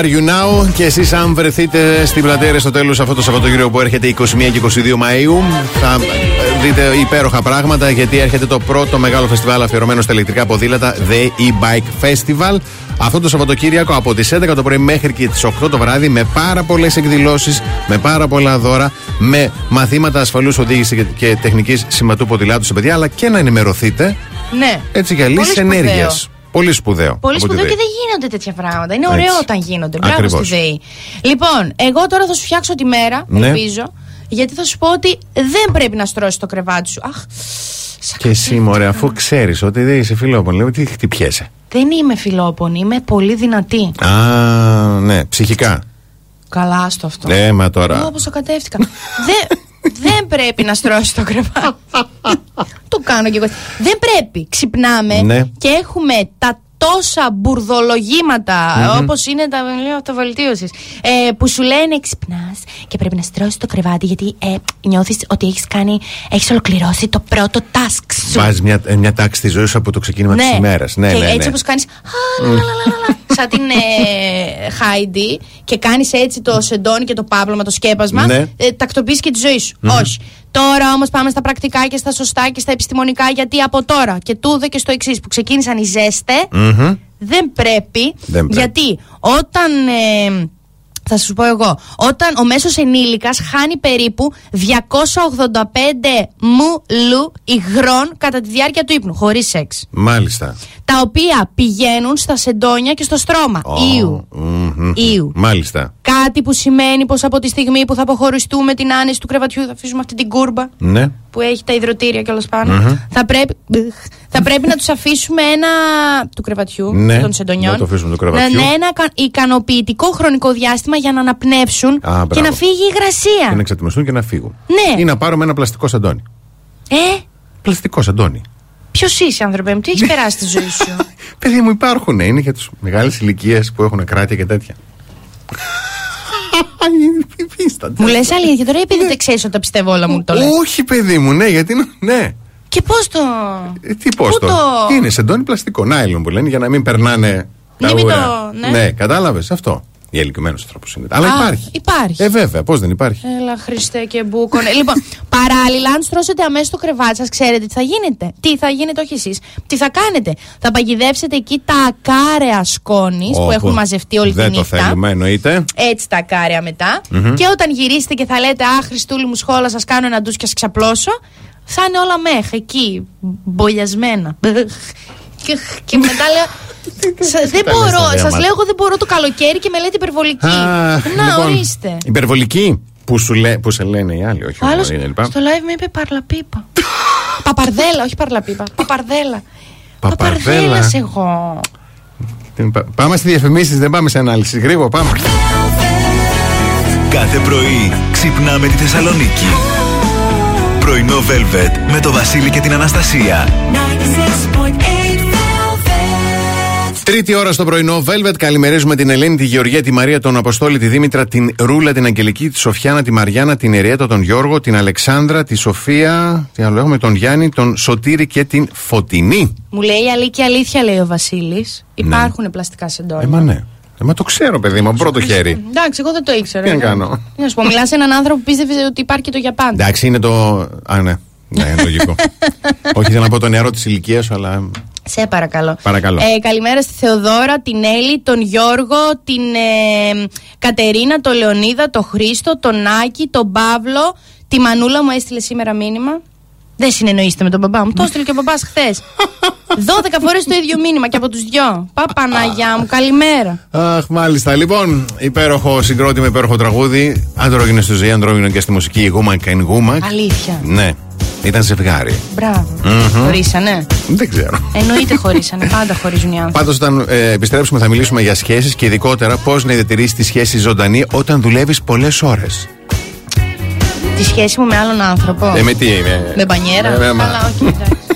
Are You Now; Και εσείς αν βρεθείτε στην πλατεία στο τέλος αυτό το Σαββατοκύριακο που έρχεται 21 και 22 Μαΐου θα δείτε υπέροχα πράγματα γιατί έρχεται το πρώτο μεγάλο φεστιβάλ αφιερωμένο στα ηλεκτρικά ποδήλατα The E-Bike Festival αυτό το Σαββατοκύριακο από τις 11 το πρωί μέχρι και τις 8 το βράδυ με πάρα πολλές εκδηλώσεις, με πάρα πολλά δώρα, με μαθήματα ασφαλούς οδήγηση και, και τεχνικής σηματού ποδηλάτου σε παιδιά αλλά και να ενημερωθείτε Ναι. έτσι για Πολύ λύσεις σπουδαίο. ενέργειας. Πολύ σπουδαίο. Πολύ από τη σπουδαίο ΔΕΗ. και δεν γίνονται τέτοια πράγματα. Είναι ωραίο Έτσι. όταν γίνονται. Μπράβο Ακριβώς. στη ΔΕΗ. Λοιπόν, εγώ τώρα θα σου φτιάξω τη μέρα, Ναι. ελπίζω, γιατί θα σου πω ότι δεν πρέπει να στρώσει το κρεβάτι σου. Αχ, Και εσύ, μωρέ, αφού ξέρεις ότι δεν είσαι φιλόπονη, λέω τι χτυπιέσαι; δεν είμαι φιλόπονη, είμαι πολύ δυνατή. Α, ναι, ψυχικά. Καλά στο αυτό. Ναι, μα τώρα. Όπως το κατεύτηκα. δεν, δεν πρέπει να στρώσει το κρεβάτι. το κάνω κι εγώ. Δεν πρέπει. Ξυπνάμε Ναι. και έχουμε τα τόσα μπουρδολογήματα Μμμ. όπως είναι τα βιβλία αυτοβελτίωσης ε, που σου λένε ξυπνάς και πρέπει να στρώσεις το κρεβάτι γιατί ε, νιώθεις ότι έχεις κάνει έχεις ολοκληρώσει το πρώτο task σου Βάζεις μια, ε, μια τάξη στη ζωή σου από το ξεκίνημα ναι. τη ημέρας. Ναι, και ναι, έτσι ναι. όπως κάνεις «Α, λα, λα, λα, λα, λα», σαν την ε, Χάιντι και κάνεις έτσι το σεντόνι και το πάπλωμα, το σκέπασμα Ναι. ε, τακτοποιείς και τη ζωή σου Μμμ. όχι Τώρα όμως πάμε στα πρακτικά και στα σωστά και στα επιστημονικά γιατί από τώρα και τούδε και στο εξής που ξεκίνησαν οι ζέστε Μμμ. δεν πρέπει, Δεν πρέπει. γιατί όταν ε, θα σου πω εγώ, όταν ο μέσος ενήλικας χάνει περίπου 285 μουλου υγρών κατά τη διάρκεια του ύπνου, χωρίς σεξ. Μάλιστα. Τα οποία πηγαίνουν στα σεντόνια και στο στρώμα. Ήου. Μμμ. Ιου. Μάλιστα. Κάτι που σημαίνει πως από τη στιγμή που θα αποχωριστούμε την άνεση του κρεβατιού θα αφήσουμε αυτή την κούρμπα Ναι. που έχει τα υδροτήρια κιόλας πάνω. Μμμ. Θα πρέπει, θα πρέπει να τους αφήσουμε ένα. του κρεβατιού, Ναι, των σεντονιών. να το αφήσουμε του κρεβατιού. Ναι, ναι, ένα κα- ικανοποιητικό χρονικό διάστημα για να αναπνεύσουν Α, και μπράβο. να φύγει η υγρασία. Και να εξατιμιστούν και να φύγουν. Ναι. Ή να πάρουμε ένα πλαστικό σαντόνι. Ε, Πλαστικό σαντόνι. ποιος είσαι, άνθρωπε μου, τι έχεις περάσει στη ζωή σου; Παιδί μου υπάρχουν, είναι για του μεγάλες ηλικίες που έχουν κράτια και τέτοια. Μου λες αλήθεια τώρα, επειδή δεν ξέρεις ότι τα πιστεύω όλα μου, το λες. Όχι, παιδί μου, ναι, γιατί είναι. Ναι. Και πώς το. Ε, τι πώς Πού το. το- Είναι σεντόνι πλαστικό. Νάιλον που λένε για να μην περνάνε τα Ναι, μην ουρά. το- ναι. ναι κατάλαβες αυτό. Για ηλικιωμένου τρόπο είναι. Αλλά Α, υπάρχει. Υπάρχει. Ε, βέβαια, πώς δεν υπάρχει. Έλα, Χριστέ και μπούκονε. λοιπόν, παράλληλα, αν στρώσετε αμέσως στο κρεβάτι σας, ξέρετε τι θα γίνετε. Τι θα γίνετε, όχι εσείς. Τι θα κάνετε. Θα παγιδεύσετε εκεί τα ακάραια σκόνης που Όπου έχουν μαζευτεί όλη Δεν τη το νύχτα. θέλουμε, εννοείται. Έτσι τα ακάραια μετά. Μμμ. Και όταν γυρίσετε και θα λέτε Αχ, Χριστούλη μου σχόλα, σας κάνω ένα ντους και σα ξαπλώσω. Θα είναι όλα μέχ εκεί, μπολιασμένα. Και, και μετά λέω. «Σα- δεν τα λες μπορώ, τα σας διάματα. λέω εγώ δεν μπορώ το καλοκαίρι και με λέτε υπερβολική. Αχ, Να, λοιπόν, ορίστε. Υπερβολική. Που, σου λέ, που σε λένε οι άλλοι, όχι Ο άλλος ομορφή, λοιπά. στο live με είπε παρλαπίπα. Παπαρδέλα, όχι παρλαπίπα. Παπαρδέλα. Παπαρδέλα. Παπαρδέλας εγώ. Τι- πα- Πάμε στη διαφημίσεις, δεν πάμε σε ανάλυση. Γρήγορα πάμε. Κάθε πρωί ξυπνάμε τη Θεσσαλονίκη. Πρωινό Velvet με το Βασίλη και την Αναστασία. Τρίτη ώρα στο πρωινό Velvet. Καλημερίζουμε την Ελένη, τη Γεωργία, τη Μαρία, τον Αποστόλη, τη Δήμητρα, την Ρούλα, την Αγγελική, τη Σοφιάνα, τη Μαριάννα, την Εριέτα, τον Γιώργο, την Αλεξάνδρα, τη Σοφία. Τι άλλο έχουμε, τον Γιάννη, τον Σωτήρη και την Φωτεινή. Μου λέει η αλήθεια, αλήθεια λέει ο Βασίλης. Υπάρχουν πλαστικά σεντόνια. Ε, μα ναι. Ε, μα το ξέρω, παιδί μου, από πρώτο χέρι. Εντάξει, εγώ δεν το ήξερα. Τι να ε. κάνω. Τι Να σου πω, μιλάς σε έναν άνθρωπο που πίστευε ότι υπάρχει και το για πάντα. Εντάξει, είναι το. Α, ναι. Ναι, είναι λογικό. Όχι, θέλω να πω το νεαρό της ηλικίας σου, αλλά. Σε παρακαλώ. Παρακαλώ. Ε, καλημέρα στη Θεοδώρα, την Έλλη, τον Γιώργο, την ε, Κατερίνα, τον Λεωνίδα, τον Χρήστο, τον Άκη, τον Παύλο. Τη Μανούλα μου έστειλε σήμερα μήνυμα. Δεν συνεννοείστε με τον μπαμπά μου. Το έστειλε και ο μπαμπάς χθες. 12 φορές το ίδιο μήνυμα και από τους δυο. Πα Παναγιά μου, καλημέρα. Αχ, μάλιστα. Λοιπόν, υπέροχο συγκρότημα, υπέροχο τραγούδι. Αντρόγινο στη ζωή, αντρόγινο και στη μουσική. Η Γούμακ and Γούμακ. Αλήθεια. Ναι, ήταν ζευγάρι. Μπράβο. Μμμ. Χωρίσανε. Δεν ξέρω. Εννοείται χωρίσανε. Πάντα χωρίζουν οι άνθρωποι. Πάντως, όταν ε, επιστρέψουμε, θα μιλήσουμε για σχέσεις και ειδικότερα πώς να διατηρήσει τη σχέση ζωντανή όταν δουλεύεις πολλές ώρες. Τη σχέση μου με άλλον άνθρωπο. Ε, με τι, με, Με μπανιέρα. Ε, με- μα- Αλλά όχι, εντάξει.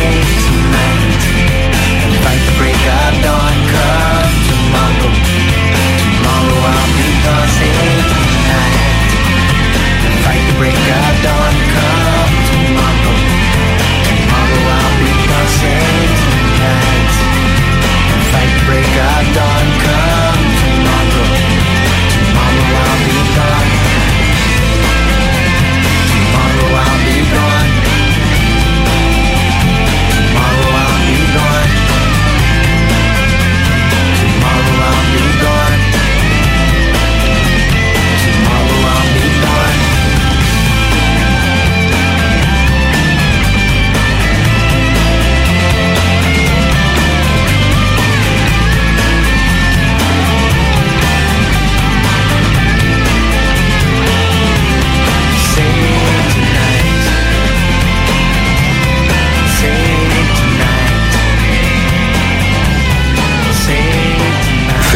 God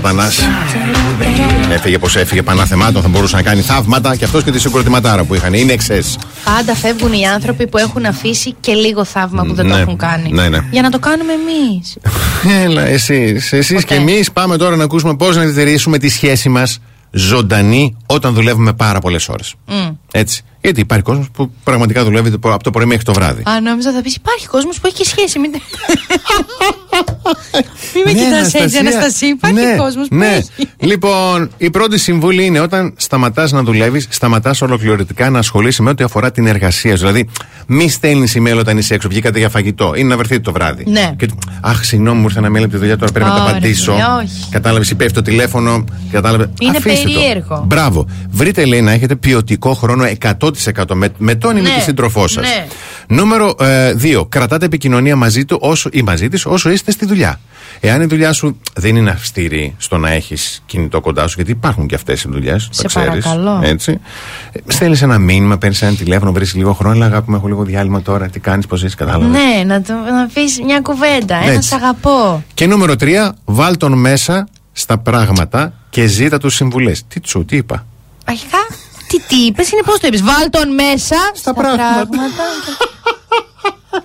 Know. Αχ, και αυτό ο Σατανάς. Έφυγε πως έφυγε πανάθεμάτων, θα μπορούσε να κάνει θαύματα και αυτός και τη συγκροτηματάρα που είχαν. Είναι εξέ. Πάντα φεύγουν οι άνθρωποι που έχουν αφήσει και λίγο θαύμα που δεν το Ναι, έχουν κάνει. ναι, ναι. Για να το κάνουμε εμείς. Έλα, εσείς. Εσείς και εμείς πάμε τώρα να ακούσουμε πώς να διατηρήσουμε τη σχέση μας ζωντανή όταν δουλεύουμε πάρα πολλές ώρες. Έτσι. Γιατί υπάρχει κόσμος που πραγματικά δουλεύει το- από το πρωί μέχρι το βράδυ. Α, νόμιζα θα πεις υπάρχει κόσμος που έχει και σχέση. Μην, Μην με Ναι, κοιτάς έτσι, Αναστασία. Αναστασία. Υπάρχει Ναι, κόσμος που ναι. έχει. Λοιπόν, η πρώτη συμβουλή είναι όταν σταματάς να δουλεύεις, σταματάς ολοκληρωτικά να ασχολείσαι με ό,τι αφορά την εργασία σου. Δηλαδή, μη στέλνεις email όταν είσαι έξω, βγήκατε για φαγητό ή να βρεθείτε το βράδυ. Ναι. Και, αχ, συγγνώμη, μου ήρθε ένα mail από τη δουλειά, τώρα πρέπει να τα Ωραία, απαντήσω. ναι, όχι. Κατάλαβες, ή πέφτει το τηλέφωνο. Κατάλαβες. Είναι Αφήστε το. περίεργο. Μπράβο. Βρείτε, λέει, να έχετε ποιοτικό χρόνο 100% με, με τον ή με Ναι, τη σύντροφό σας. ναι. Νούμερο 2. Κρατάτε επικοινωνία μαζί του όσο, ή μαζί της όσο είστε στη δουλειά. Εάν η δουλειά σου δεν είναι αυστηρή στο να έχεις κινητό κοντά σου, γιατί υπάρχουν και αυτές οι δουλειές. Σε παρακαλώ. Έτσι. Στέλνεις ένα μήνυμα, παίρνεις ένα τηλέφωνο, βρεις λίγο χρόνο, αλλά αγάπη μου, έχω λίγο διάλειμμα τώρα. Τι κάνεις, πώς είσαι, κατάλαβες. Ναι, να, το, να πεις μια κουβέντα. Ένα Έτσι. σ' αγαπώ. Και νούμερο 3. Βάλ τον μέσα στα πράγματα και ζήτα τους συμβουλές. Τι τσου, τι είπα. Αρχικά, τι, τι είπες, είναι πώς το είπες. Βάλ τον μέσα στα, πράγματα.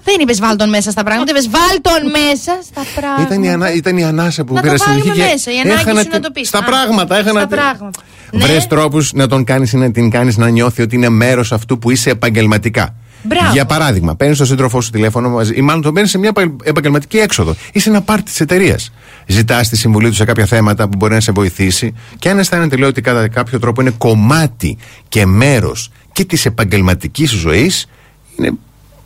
Δεν είπες βάλ τον μέσα στα πράγματα, είπες βάλ τον μέσα στα πράγματα. Ήταν η, ανά, ήταν η ανάσα που Να πήρα το στην βάλουμε αρχή και μέσα, η ανάγκη έχανα σου να τη- το πεις. Στα Α, πράγματα, έχανα. Στα τη- πράγματα. Ναι. Βρες τρόπους να τον κάνεις ή να την κάνεις να νιώθει ότι είναι μέρος αυτού που είσαι επαγγελματικά. Μπράβο. Για παράδειγμα, παίρνεις τον σύντροφό σου τηλέφωνο μαζί, ή μάλλον τον παίρνεις σε μια επαγγελ- επαγγελματική έξοδο ή σε ένα πάρτι της εταιρείας. Ζητάς τη συμβουλή του σε κάποια θέματα που μπορεί να σε βοηθήσει και αν αισθάνεται, λέει, ότι κατά κάποιο τρόπο είναι κομμάτι και μέρος και της επαγγελματικής σου ζωής, είναι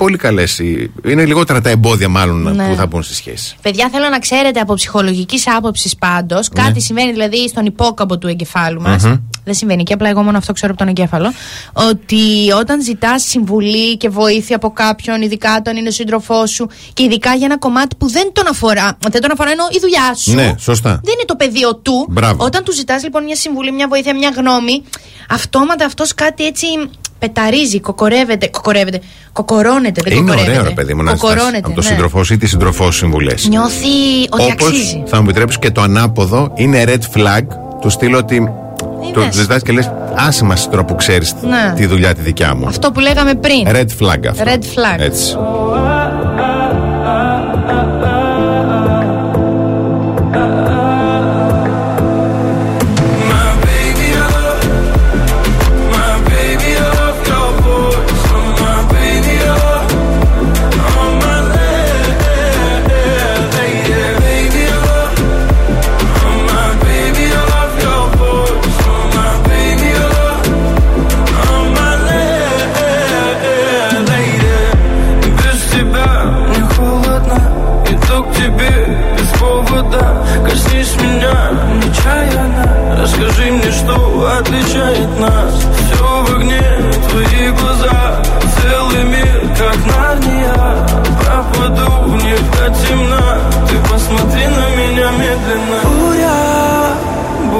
πολύ καλές. Είναι λιγότερα τα εμπόδια, μάλλον, Ναι. που θα μπουν στη σχέση. Παιδιά, θέλω να ξέρετε από ψυχολογικής άποψης πάντως, Ναι. κάτι συμβαίνει δηλαδή στον υπόκαμπο του εγκεφάλου μας. Μμμ. Δεν συμβαίνει και απλά εγώ μόνο αυτό ξέρω από τον εγκέφαλο. Ότι όταν ζητάς συμβουλή και βοήθεια από κάποιον, ειδικά όταν είναι ο σύντροφός σου και ειδικά για ένα κομμάτι που δεν τον αφορά, δεν τον αφορά ενώ η δουλειά σου. Ναι, σωστά. Δεν είναι το πεδίο του. Μπράβο. Όταν του ζητάς λοιπόν μια συμβουλή, μια βοήθεια, μια γνώμη, αυτόματα αυτός κάτι έτσι πεταρίζει, κοκορεύεται. Κοκορεύεται. Κοκορώνεται, δεν Είναι κοκορεύεται. ωραίο, ρε παιδί μου, να ζητάς Κοκορώνεται, από τον ναι. σύντροφό σου ή τη σύντροφό σου συμβουλές. Νιώθει ότι Όπως αξίζει. θα μου επιτρέψεις και το ανάποδο είναι red flag, του στείλω ότι. Το ζητάς και λες, άσε μας τώρα που ξέρεις Ναι. τη δουλειά τη δικιά μου. Αυτό που λέγαμε πριν. Red flag αυτό. Red flag. Έτσι.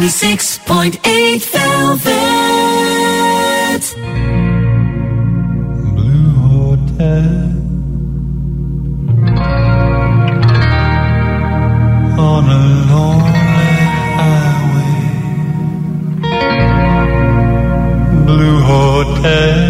96.8 Velvet. Blue Hotel. On a lonely highway. Blue Hotel.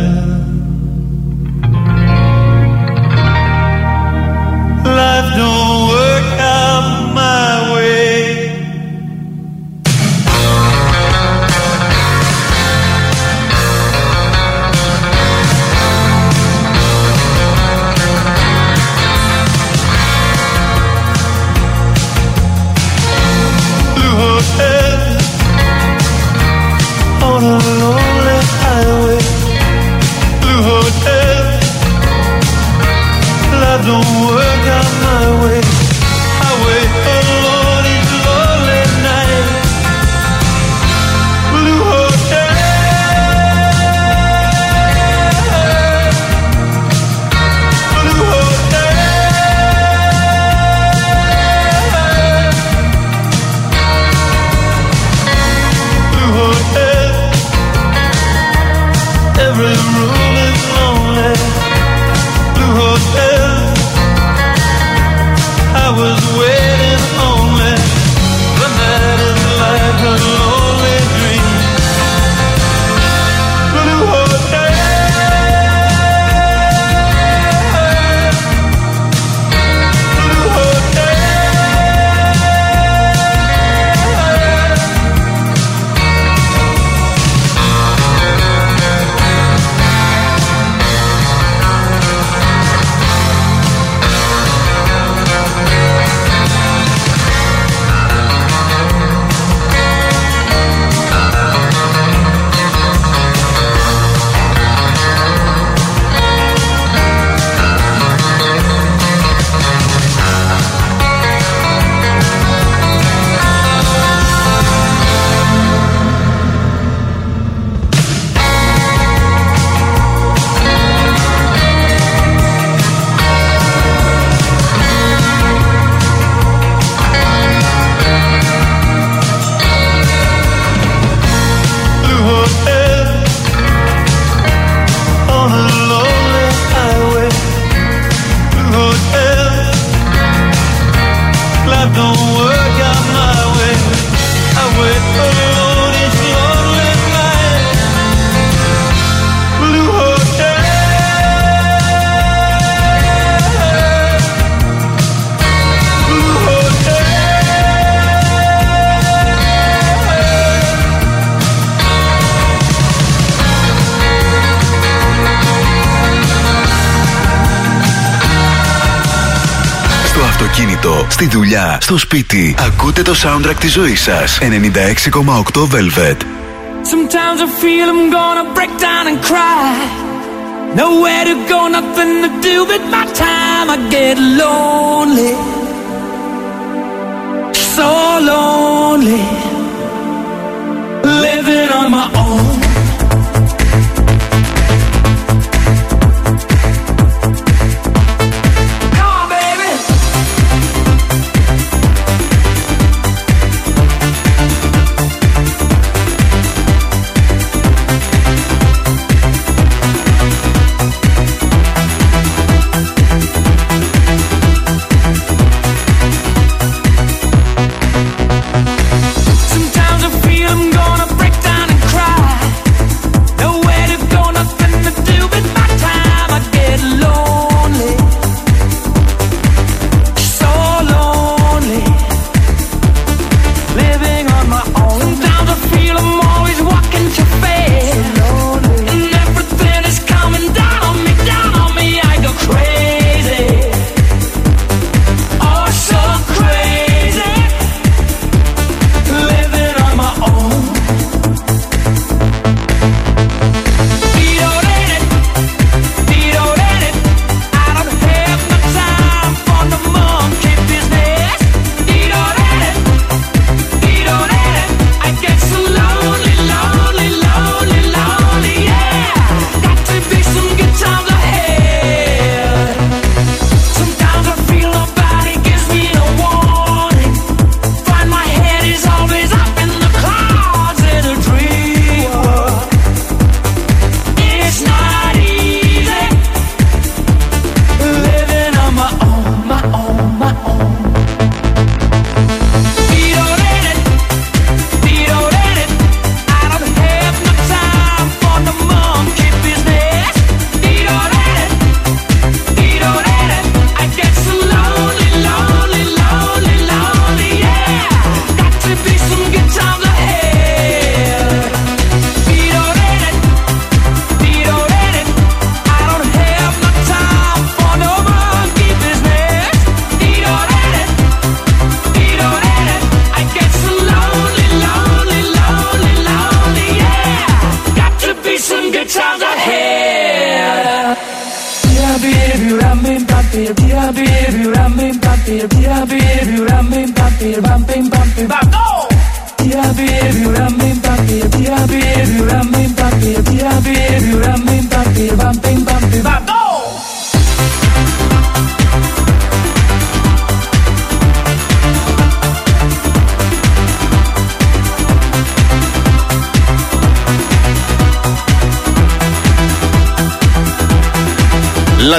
στο σπίτι. Ακούτε το soundtrack τη ζωή σα. 96,8 Velvet. Sometimes I feel I'm gonna break down and cry. Nowhere to go, nothing to do but my time. I get lonely.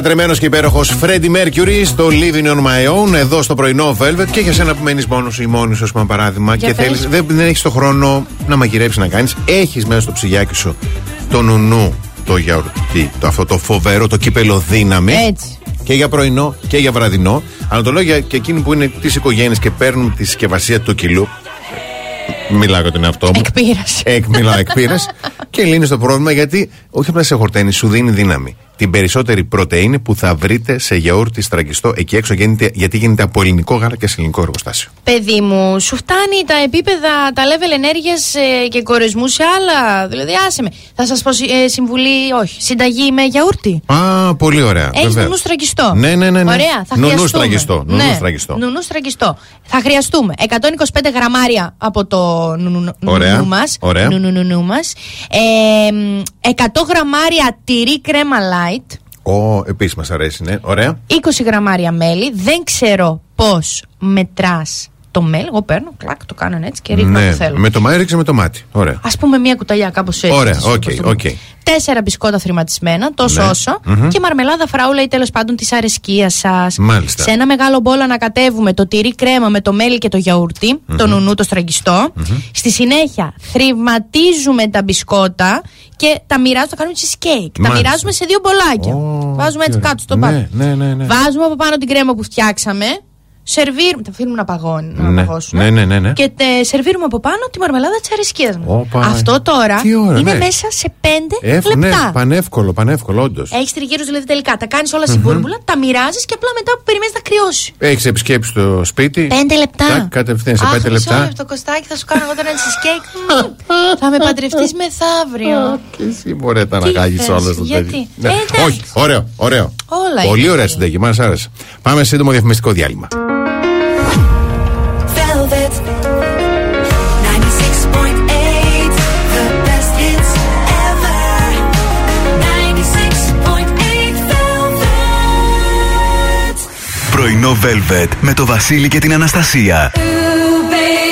Λατρεμένο και υπέροχος Φρέντι Μέρκιουρι στο Living on My Own, εδώ στο πρωινό Velvet. Και για σένα που μένεις μόνος σου ή μόνης σου, ας πούμε, παράδειγμα, Για και πες. θέλεις, δεν, δεν έχεις το χρόνο να μαγειρέψεις να κάνεις. Έχεις μέσα στο ψυγιάκι σου το νουνού, το γιαουρτί, το, αυτό το φοβερό, το κύπελο δύναμη. Έτσι. Και για πρωινό και για βραδινό. Αλλά το λέω για και εκείνοι που είναι της οικογένειας και παίρνουν τη συσκευασία του κιλού. Μιλάω για τον εαυτό μου. Εκπείραση. Εκ, μιλάω εκπείρας και λύνεις το πρόβλημα γιατί όχι απλά σε χορταίνει, σου δίνει δύναμη. Την περισσότερη πρωτενη που θα βρείτε σε γιαούρτι στραγγιστό εκεί έξω γίνεται, γιατί γίνεται από ελληνικό γάλα και σε ελληνικό εργοστάσιο. Παιδί μου, σου φτάνει τα επίπεδα, τα level ενέργειας και κορεσμού σε άλλα; Δηλαδή, άσε με. Θα σας πω ε, συμβουλή, όχι. Συνταγή με γιαούρτι. Α, πολύ ωραία. Έχεις βεβαίως. νουνού στραγγιστό. Ναι, ναι, ναι. ναι. Ωραία, θα Νουνού χρειαστούμε. στραγγιστό. Νουνού Ναι, στραγγιστό. νουνού στραγγιστό. Θα χρειαστούμε 125 γραμμάρια από το νουνού Ωραία, μας. ωραία. Νουνού, νουνού μας. Ε, μ, 100 γραμμάρια τυρί κρέμα light. Ω, επίσης μας αρέσει, ναι. Ωραία. 20 γραμμάρια μέλι. Δεν ξέρω πώς μετράς το μέλι. Εγώ παίρνω, κλακ, το κάνω έτσι και ρίχνω ναι, ό,τι θέλω. με το μάτι ρίξε με το μάτι. Ωραία. Ας πούμε μία κουταλιά κάπως έτσι. Ωραία, έτσι, οκ, όπως το οκ. πούμε. Τέσσερα μπισκότα θρυμματισμένα, τόσο Ναι. όσο. Μμμ. Και μαρμελάδα φράουλα ή τέλος πάντων της αρεσκίας σας. Μάλιστα. Σε ένα μεγάλο μπολ ανακατεύουμε το τυρί κρέμα με το μέλι και το γιαούρτι το νουνού, το στραγγιστό. Στη συνέχεια θρηματίζουμε τα μπισκότα και τα μοιράζουμε, το κάνουμε cheesecake. Τα Μάλιστα. μοιράζουμε σε δύο μπολάκια. Βάζουμε έτσι ωραία. κάτω στο Ναι, πάτο. ναι, ναι, ναι. Βάζουμε από πάνω την κρέμα που φτιάξαμε. Σερβίρουμε. Τα αφήνουμε να παγώνει. Να Ναι, παγώσουμε. ναι, ναι, ναι, ναι. Και τε, σερβίρουμε από πάνω τη μαρμελάδα της αρεσκία μου. Όπα. Αυτό τώρα Τι ώρα, είναι ναι. μέσα σε 5 Εύκολο, ναι, λεπτά. πανεύκολο, πανεύκολο, όντως. Έχεις τριγύρους δηλαδή τελικά. Τα κάνεις όλα Μμμ. συμπούρμπουλα, τα μοιράζεις και απλά μετά που περιμένεις να κρυώσει. Έχεις επισκέψεις στο σπίτι. 5 λεπτά. Τάκ, Κατευθείαν σε Αχ, πέντε μισό λεπτά. λεπτό, Κωστάκι, θα σου κάνω εγώ τώρα ένα cheesecake. Μμμ. θα με παντρευτείς μεθαύριο. Και εσύ μπορείτε να Τι κάγει θες, όλα στο γιατί; τέτοιο. Ε, εντάξει. Όχι, ωραίο, ωραίο. Όλα Πολύ είναι. ωραία συνταγή, μα άρεσε. Πάμε σε σύντομο διαφημιστικό διάλειμμα. Πρωινό Velvet με το Βασίλη και την Αναστασία. Ooh baby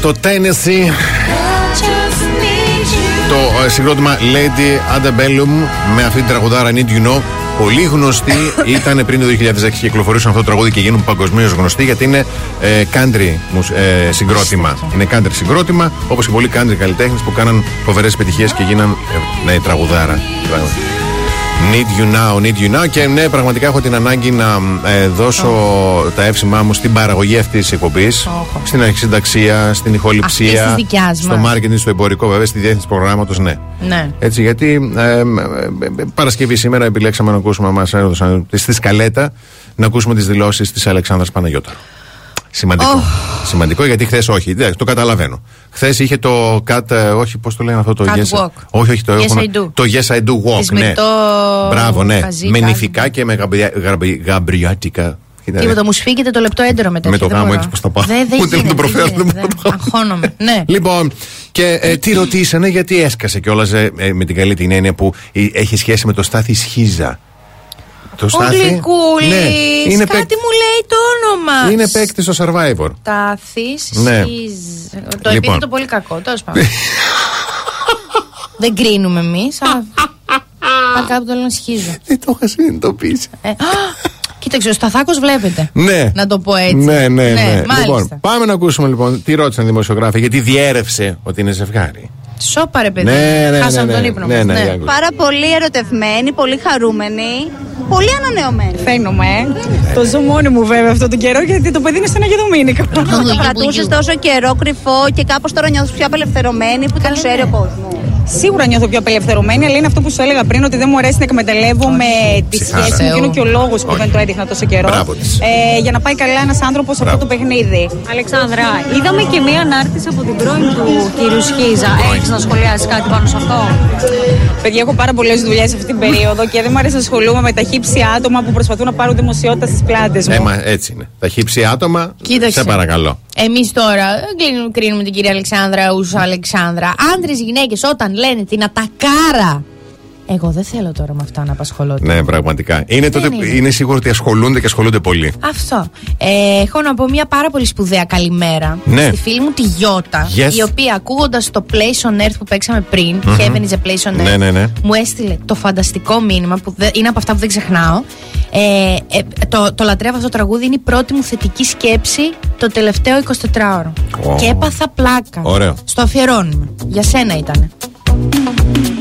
Το Tennessee Just need you. το ε, συγκρότημα Lady Antebellum με αυτή την τραγουδάρα Need You Know. Πολύ γνωστή ήταν πριν το 2006 κυκλοφορήσαν αυτό το τραγούδι και γίνουν παγκοσμίως γνωστοί γιατί είναι ε, country μουσ- ε, συγκρότημα. Είναι country συγκρότημα όπως και πολλοί country καλλιτέχνες που κάναν φοβερές επιτυχίες και γίναν ε, ναι, τραγουδάρα. Need you now, need you now. Και ναι, πραγματικά έχω την ανάγκη να ε, δώσω τα εύσημά μου στην παραγωγή αυτής της εκπομπής. Στην αρχισυνταξία, στην ηχοληψία. Αυτής της δικιάς στο μας. marketing, στο εμπορικό, βέβαια, στη διεύθυνση προγράμματος, ναι. Ναι. Έτσι, γιατί ε, ε, ε, ε, Παρασκευή σήμερα επιλέξαμε να ακούσουμε, μα έδωσαν στη σκαλέτα, να ακούσουμε τις δηλώσεις της Αλεξάνδρας Παναγιώτα. Σημαντικό. Σημαντικό γιατί χθες όχι, δεν, το καταλαβαίνω. Χθες είχε το cut, ε, όχι, πώς το λένε αυτό το Catwalk. Όχι, όχι, το Yes, έχουν- I do. Το Yes I do walk, Της ναι. με το Μπράβο, ναι. χαζί Με κάτι. νηφικά και με γαμπρια- γαμπρι- γαμπριάτικα. Κοίτα, Τίποτα, μου σφίγγεται το λεπτό έντερο μετά. Με το γάμο έτσι πώ τα πάω. Δεν, δεν Ούτε να το γίνεται, προφέρω, δεν δεν γίνεται, δεν- Αγχώνομαι. Ναι. Λοιπόν, και ε, τι ρωτήσανε, γιατί έσκασε κιόλας ε, με την καλή την έννοια που ε, έχει σχέση με το Στάθη Σχίζα. Το Ο Στάθη. Γλυκούλης, Ναι, είναι, κάτι παίκ- μου λέει το όνομα. είναι παίκτης στο Survivor. Τάθης Ναι. Σιζ- Το Λοιπόν. επίθετο πολύ κακό, τέλος πάντων. Δεν κρίνουμε εμείς, αλλά. Πάει κάπου το λέω να σχίζω. Δεν το είχα συνειδητοποιήσει. Ε, α, Κοίταξε, ο Σταθάκος βλέπετε. Ναι. Να το πω έτσι. Ναι, ναι, ναι. μάλιστα. Λοιπόν, πάμε να ακούσουμε λοιπόν τι ρώτησαν οι δημοσιογράφοι, γιατί διέρευσε ότι είναι ζευγάρι. Σώπα ρε παιδί. Ναι, ναι, Χάσαμε ναι, τον ναι. ύπνο Ναι, μας, ναι, ναι. για ακούστε. Πάρα πολύ ερωτευμένοι, πολύ χαρούμενοι, πολύ ανανεωμένοι. Φαίνομαι, ε. Το ζω μόνη μου βέβαια αυτόν τον καιρό γιατί το παιδί είναι στον Αγιο Δομήνικο. Το κρατούσες τόσο καιρό κρυφό και κάπως τώρα νιώθεις πιο απελευθερωμένη που το ξέρει ο κόσμο. Σίγουρα νιώθω πιο απελευθερωμένη, αλλά είναι αυτό που σου έλεγα πριν, ότι δεν μου αρέσει να εκμεταλλεύομαι τη Ψυχάρα. σχέση μου και είναι και ο λόγος που Όχι. δεν το έδειχνα τόσο καιρό. Μπράβο της. Ε, για να πάει καλά ένας άνθρωπος σε αυτό το παιχνίδι. Αλεξάνδρα, είδαμε και μία ανάρτηση από την πρώην του κύριου Σχίζα. Έχεις να σχολιάσεις κάτι πάνω σε αυτό; Παιδιά, έχω πάρα πολλές δουλειές αυτή την περίοδο και δεν μου αρέσει να ασχολούμαι με τα χύψη άτομα που προσπαθούν να πάρουν δημοσιότητα στις πλάτες μου. Έμα, έτσι είναι. Τα χύψη άτομα. Κοίταξε. Σε παρακαλώ. Εμείς τώρα δεν κλείνουμε- κρίνουμε την κυρία Αλεξάνδρα ω Αλεξάνδρα. Άντρες, γυναίκες, όταν λένε την ατακάρα Εγώ δεν θέλω τώρα με αυτά να απασχολώ. Ναι, πραγματικά. Είναι, Δεν τότε, είναι. είναι σίγουρο ότι ασχολούνται και ασχολούνται πολύ. Αυτό. Ε, έχω να πω μια πάρα πολύ σπουδαία καλημέρα Ναι. στη φίλη μου τη Γιώτα, Yes. η οποία ακούγοντας το Place on Earth που παίξαμε πριν, Μμμ. Heaven is a Place on Earth, Ναι, ναι, ναι. μου έστειλε το φανταστικό μήνυμα που δε- είναι από αυτά που δεν ξεχνάω. Ε, ε, το, το λατρεύω αυτό το τραγούδι, είναι η πρώτη μου θετική σκέψη το τελευταίο 24ωρο. Ω. Και έπαθα πλάκα. Ωραίο. Στο αφιερώνουμε. Για σένα ήταν. Thank you.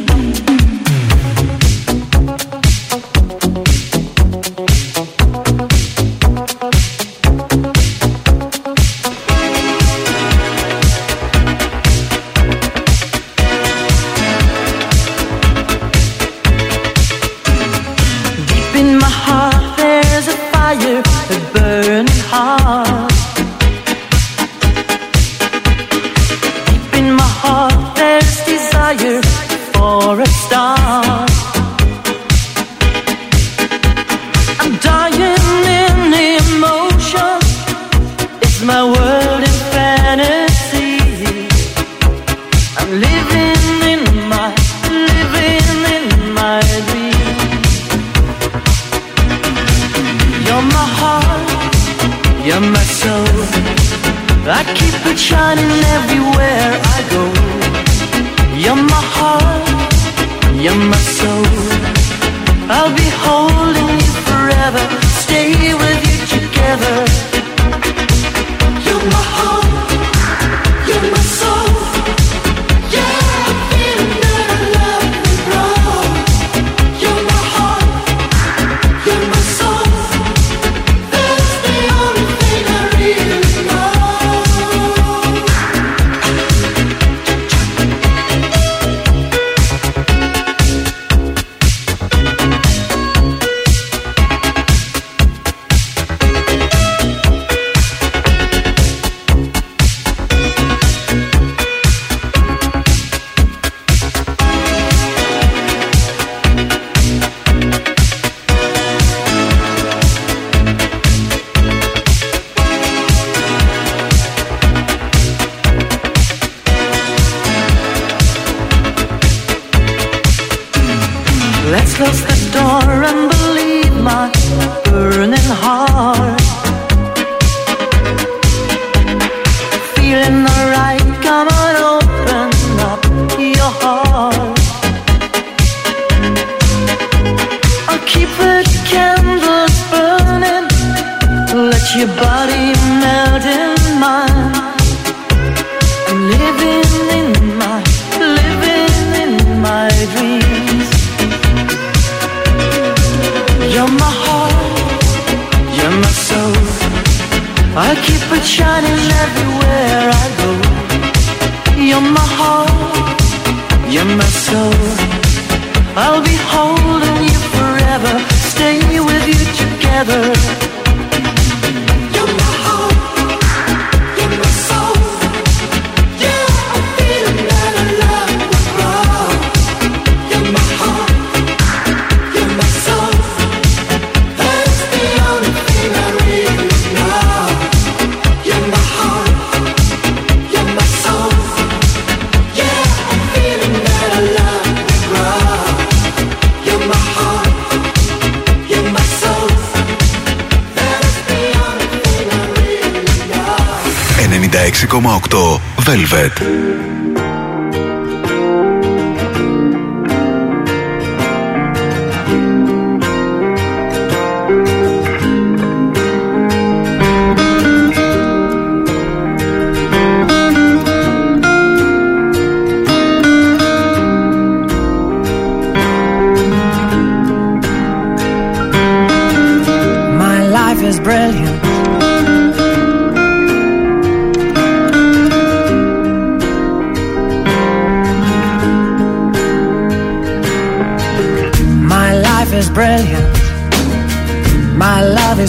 Let's close the door and believe my burning heart. Feeling alright, come on, open up your heart. I'll keep the candles burning, let your body melt in shining everywhere I go. You're my heart, you're my soul. I'll be holding you forever, stay with you together. Velvet.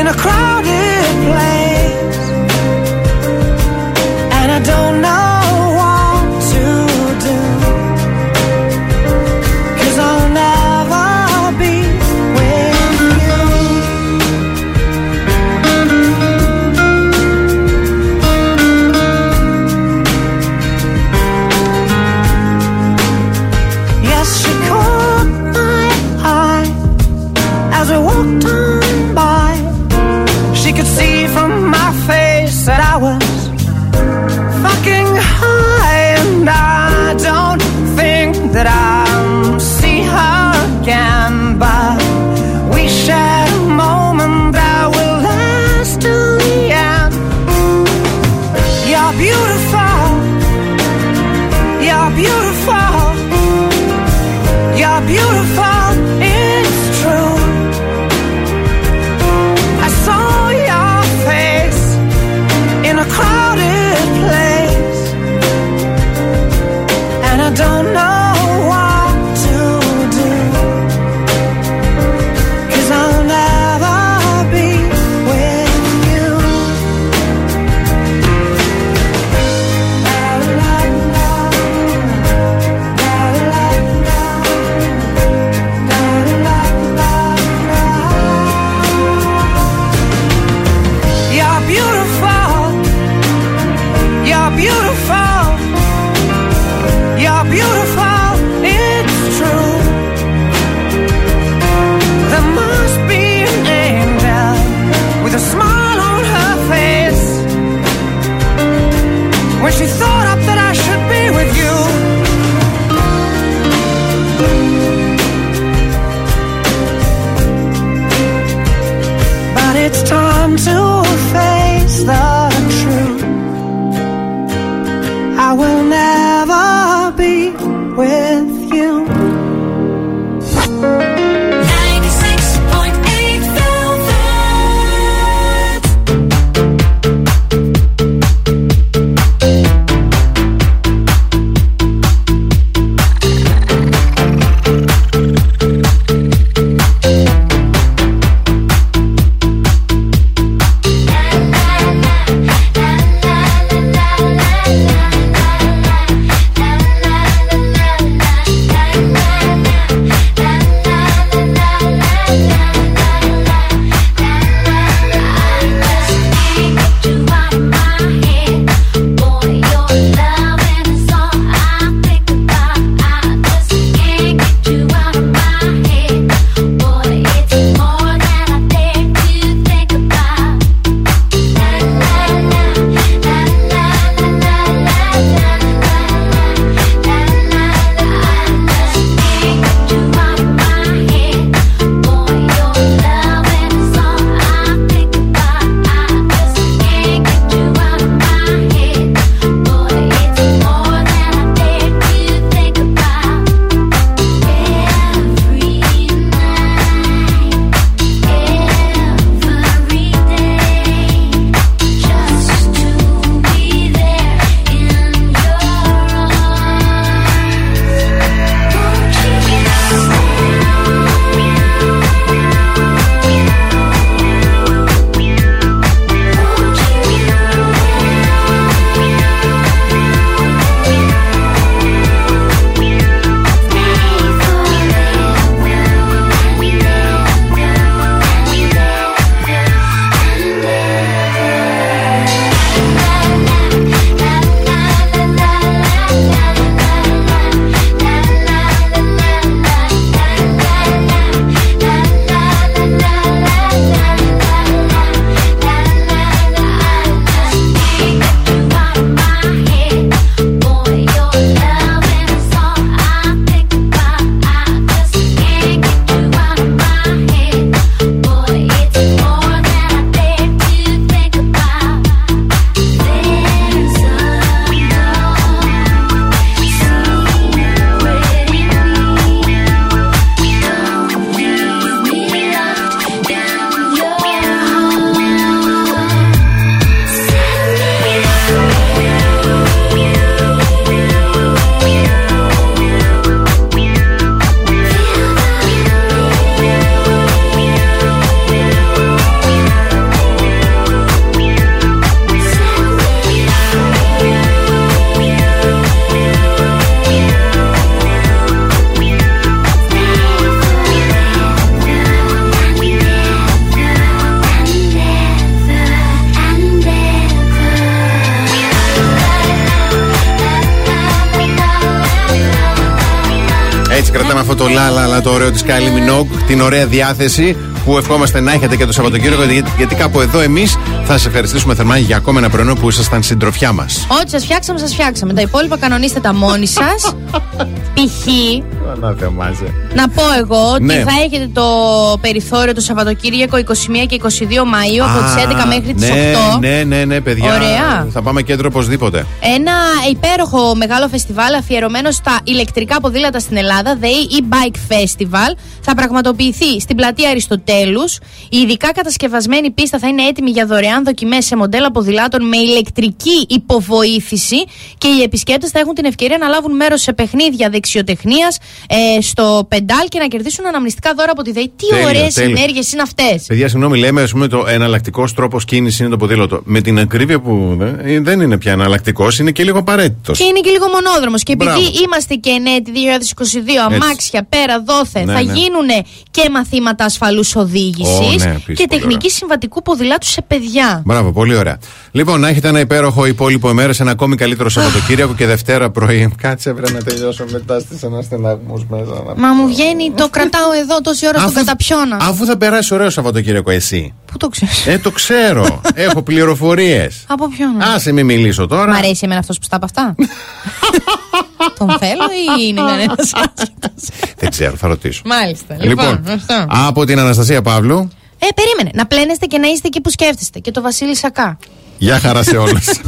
in a crowded place. And I don't know διάθεση που ευχόμαστε να έχετε και το Σαββατοκύριακο, γιατί, γιατί κάπου εδώ εμείς θα σα ευχαριστήσουμε θερμά για ακόμα ένα πρωινό που ήσασταν συντροφιά μας. Ό,τι σας φτιάξαμε, σας φτιάξαμε. Τα υπόλοιπα κανονίστε τα μόνοι σας. Π.χ. Να θεμάζε. Να πω εγώ ότι Ναι. θα έχετε το περιθώριο το Σαββατοκύριακο 21 και 22 Μαΐου από τις 11 μέχρι τις 8. Ναι, ναι, ναι, ναι, παιδιά. Ωραία. Θα πάμε κέντρο οπωσδήποτε. Ένα υπέροχο μεγάλο φεστιβάλ αφιερωμένο στα ηλεκτρικά ποδήλατα στην Ελλάδα, The E-Bike Festival, θα πραγματοποιηθεί στην πλατεία Αριστοτέλους. Η ειδικά κατασκευασμένη πίστα θα είναι έτοιμη για δωρεάν δοκιμές σε μοντέλα ποδηλάτων με ηλεκτρική υποβοήθηση και οι επισκέπτες θα έχουν την ευκαιρία να λάβουν μέρος σε παιχνίδια δεξιοτεχνίας ε, στο πεντάλ και να κερδίσουν αναμνηστικά δώρα από τη ΔΕΗ. Τι Τέλεια, ωραίες τέλεια. ενέργειε είναι αυτές. Παιδιά, συγγνώμη, λέμε ας πούμε το εναλλακτικός τρόπος κίνησης είναι το ποδήλατο. Με την ακρίβεια που ε, δεν είναι πια εναλλακτικός, είναι και λίγο απαραίτητος. Και είναι και λίγο μονόδρομος. Και επειδή Μπράβο. είμαστε και ενέτη 2022, αμάξια πέρα δόθε, Ναι, θα ναι. γίνουν και μαθήματα ασφαλούς οδήγησης Ω, ναι, επίσης, και πολύ τεχνική συμβατικού ποδηλάτου σε παιδιά. Μπράβο, πολύ ωραία. Λοιπόν, να έχετε ένα υπέροχο υπόλοιπο ημέρα, ένα ακόμη καλύτερο Σαββατοκύριακο και Δευτέρα πρωί. Κάτσε, βρε να τελειώσω μετά στις αναστεναγμούς μέσα. να- Μα μου βγαίνει, το κρατάω εδώ τόση ώρα στον καταπιώνα. Αφού θα περάσει ωραίο Σαββατοκύριακο εσύ. Πού το ξέρεις; Ε, το ξέρω. Έχω πληροφορίες. Από ποιον; Άσε μην μιλήσω τώρα. Μ' αρέσει εμένα αυτός που στα από αυτά. Τον θέλω ή είναι κανένα Δεν ξέρω, θα ρωτήσω. Μάλιστα. Λοιπόν, Λοιπόν, αυτό. από την Αναστασία Παύλου, Ε, περίμενε. Να πλένεστε και να είστε εκεί που σκέφτεστε. Και το Βασίλη Σακά. γεια χαρά σε όλους.